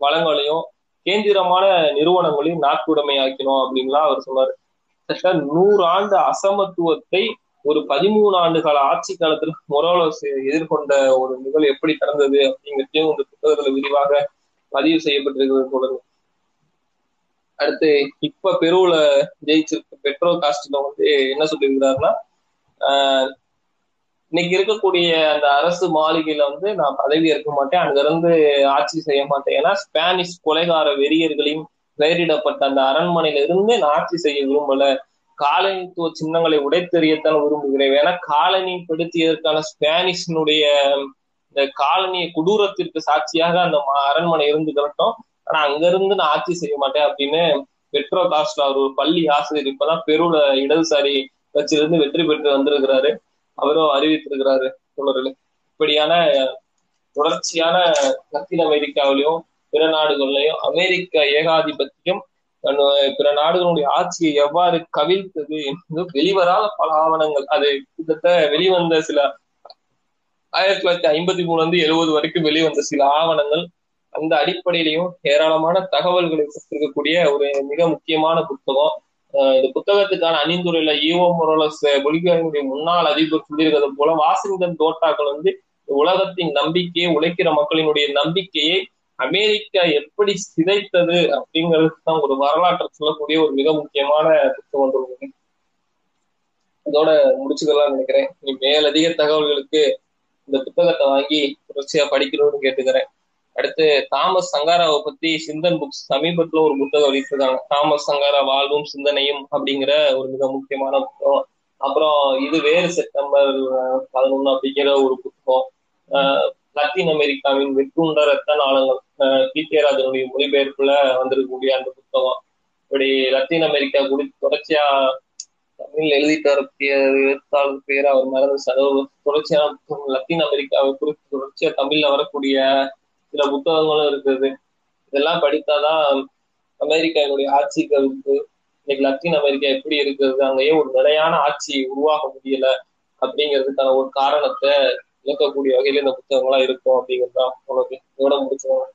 வளங்களையும் கேந்திரமான நிறுவனங்களையும் நாட்டுடைமையாக்கணும் அப்படின்லாம் அவர் சொன்னாரு. கிட்டத்தட்ட நூறு ஆண்டு அசமத்துவத்தை ஒரு பதிமூணு ஆண்டு கால ஆட்சி காலத்துல மொரோலோஸ் எதிர்கொண்ட ஒரு நிகழ்வு எப்படி நடந்தது அப்படிங்கிறதையும் இந்த புத்தகத்துல விரிவாக பதிவு செய்யப்பட்டிருக்கிறது தொடர்ந்து அடுத்து இப்ப பெருவுல ஜெயிச்சிருக்க பெட்ரோ காஸ்டில வந்து என்ன சொல்லியிருக்கிறாருன்னா ஆஹ் இன்னைக்கு இருக்கக்கூடிய அந்த அரசு மாளிகையில வந்து நான் பதவி ஏற்க மாட்டேன். அங்கிருந்து ஆட்சி செய்ய மாட்டேன். ஏன்னா ஸ்பானிஷ் கொலைகார வெறியர்களையும் பெயரிடப்பட்ட அந்த அரண்மனையில இருந்து நான் ஆட்சி செய்ய விரும்பல. காலனித்துவ சின்னங்களை உடைத்தெறியத்தான் விரும்புகிறேன். ஏன்னா காலனி படுத்தியதற்கான ஸ்பானிஷினுடைய இந்த காலனிய கொடூரத்திற்கு சாட்சியாக அந்த அரண்மனை இருந்து கிடட்டும் ஆனா அங்கிருந்து நான் ஆட்சி செய்ய மாட்டேன் அப்படின்னு பெட்ரோ காஸ்டா ஒரு பள்ளி ஆசிரியர் இப்பதான் பெருவுல இடதுசாரி கட்சியிலிருந்து வெற்றி பெற்று வந்திருக்கிறாரு. அவரும் அறிவித்திருக்கிறாரு தொடரில் இப்படியான தொடர்ச்சியான லத்தீன் அமெரிக்காவிலையும் பிற நாடுகள்லையும் அமெரிக்க ஏகாதிபத்தியம் பிற நாடுகளுடைய ஆட்சியை எவ்வாறு கவிழ்த்தது என்று வெளிவராத பல ஆவணங்கள். அது கிட்டத்தட்ட வெளிவந்த சில ஆயிரத்தி தொள்ளாயிரத்தி ஐம்பத்தி மூணுல இருந்து எழுபது வரைக்கும் வெளிவந்த சில ஆவணங்கள். அந்த அடிப்படையிலையும் ஏராளமான தகவல்களை பெற்றிருக்கக்கூடிய ஒரு மிக முக்கியமான புத்தகம். இந்த புத்தகத்துக்கான அணிந்துரையில ஈவோ மொரோலஸ் பொலிவியாவினுடைய முன்னாள் அதிபர் சொல்லியிருக்கிறது போல வாஷிங்டன் தோட்டாக்கள் வந்து உலகத்தின் நம்பிக்கையை உழைக்கிற மக்களினுடைய நம்பிக்கையை அமெரிக்கா எப்படி சிதைத்தது அப்படிங்கிறது தான் ஒரு வரலாற்றை சொல்லக்கூடிய ஒரு மிக முக்கியமான புத்தகம் ஒன்று இதோட முடிச்சுக்கலாம் நினைக்கிறேன். நீ மேலதிக தகவல்களுக்கு இந்த புத்தகத்தை வாங்கி தொடர்ச்சியா படிக்கணும்னு கேட்டுக்கிறேன். அடுத்து தாமஸ் சங்காராவை பத்தி சிந்தன் புக்ஸ் சமீபத்துல ஒரு புத்தகம் வெளியிட்டிருக்காங்க. தாமஸ் சங்காரா வாழ்வும் சிந்தனையும் அப்படிங்கிற ஒரு மிக முக்கியமான புத்தகம். அப்புறம் இது வேறு செப்டம்பர் பதினொன்னு அப்படிங்கிற ஒரு புத்தகம். லத்தீன் அமெரிக்காவின் வெற்றுண்ட ரத்த நாளங்கள். பி கே ராஜனுடைய மொழிபெயர்ப்புல வந்திருக்கக்கூடிய அந்த புத்தகம். இப்படி லத்தீன் அமெரிக்கா குடி தொடர்ச்சியா தமிழ் எழுதிட்டு வரக்கூடிய எழுத்தாளர் பேர் அவர் மறந்து செலவு. தொடர்ச்சியான புத்தகம் லத்தீன் அமெரிக்காவை குறித்து தொடர்ச்சியா தமிழ்ல வரக்கூடிய சில புத்தகங்களும் இருக்குது. இதெல்லாம் படித்தாதான் அமெரிக்காவினுடைய ஆட்சி கருத்து இன்னைக்கு லத்தீன் அமெரிக்கா எப்படி இருக்கிறது அங்கேயே ஒரு நிலையான ஆட்சி உருவாக முடியல அப்படிங்கிறதுக்கான ஒரு காரணத்தை இழக்கக்கூடிய வகையில இந்த புத்தகங்கள்லாம் இருக்கும் அப்படிங்கிறது தான் உனக்கு இதோட முடிச்சுக்கோங்க.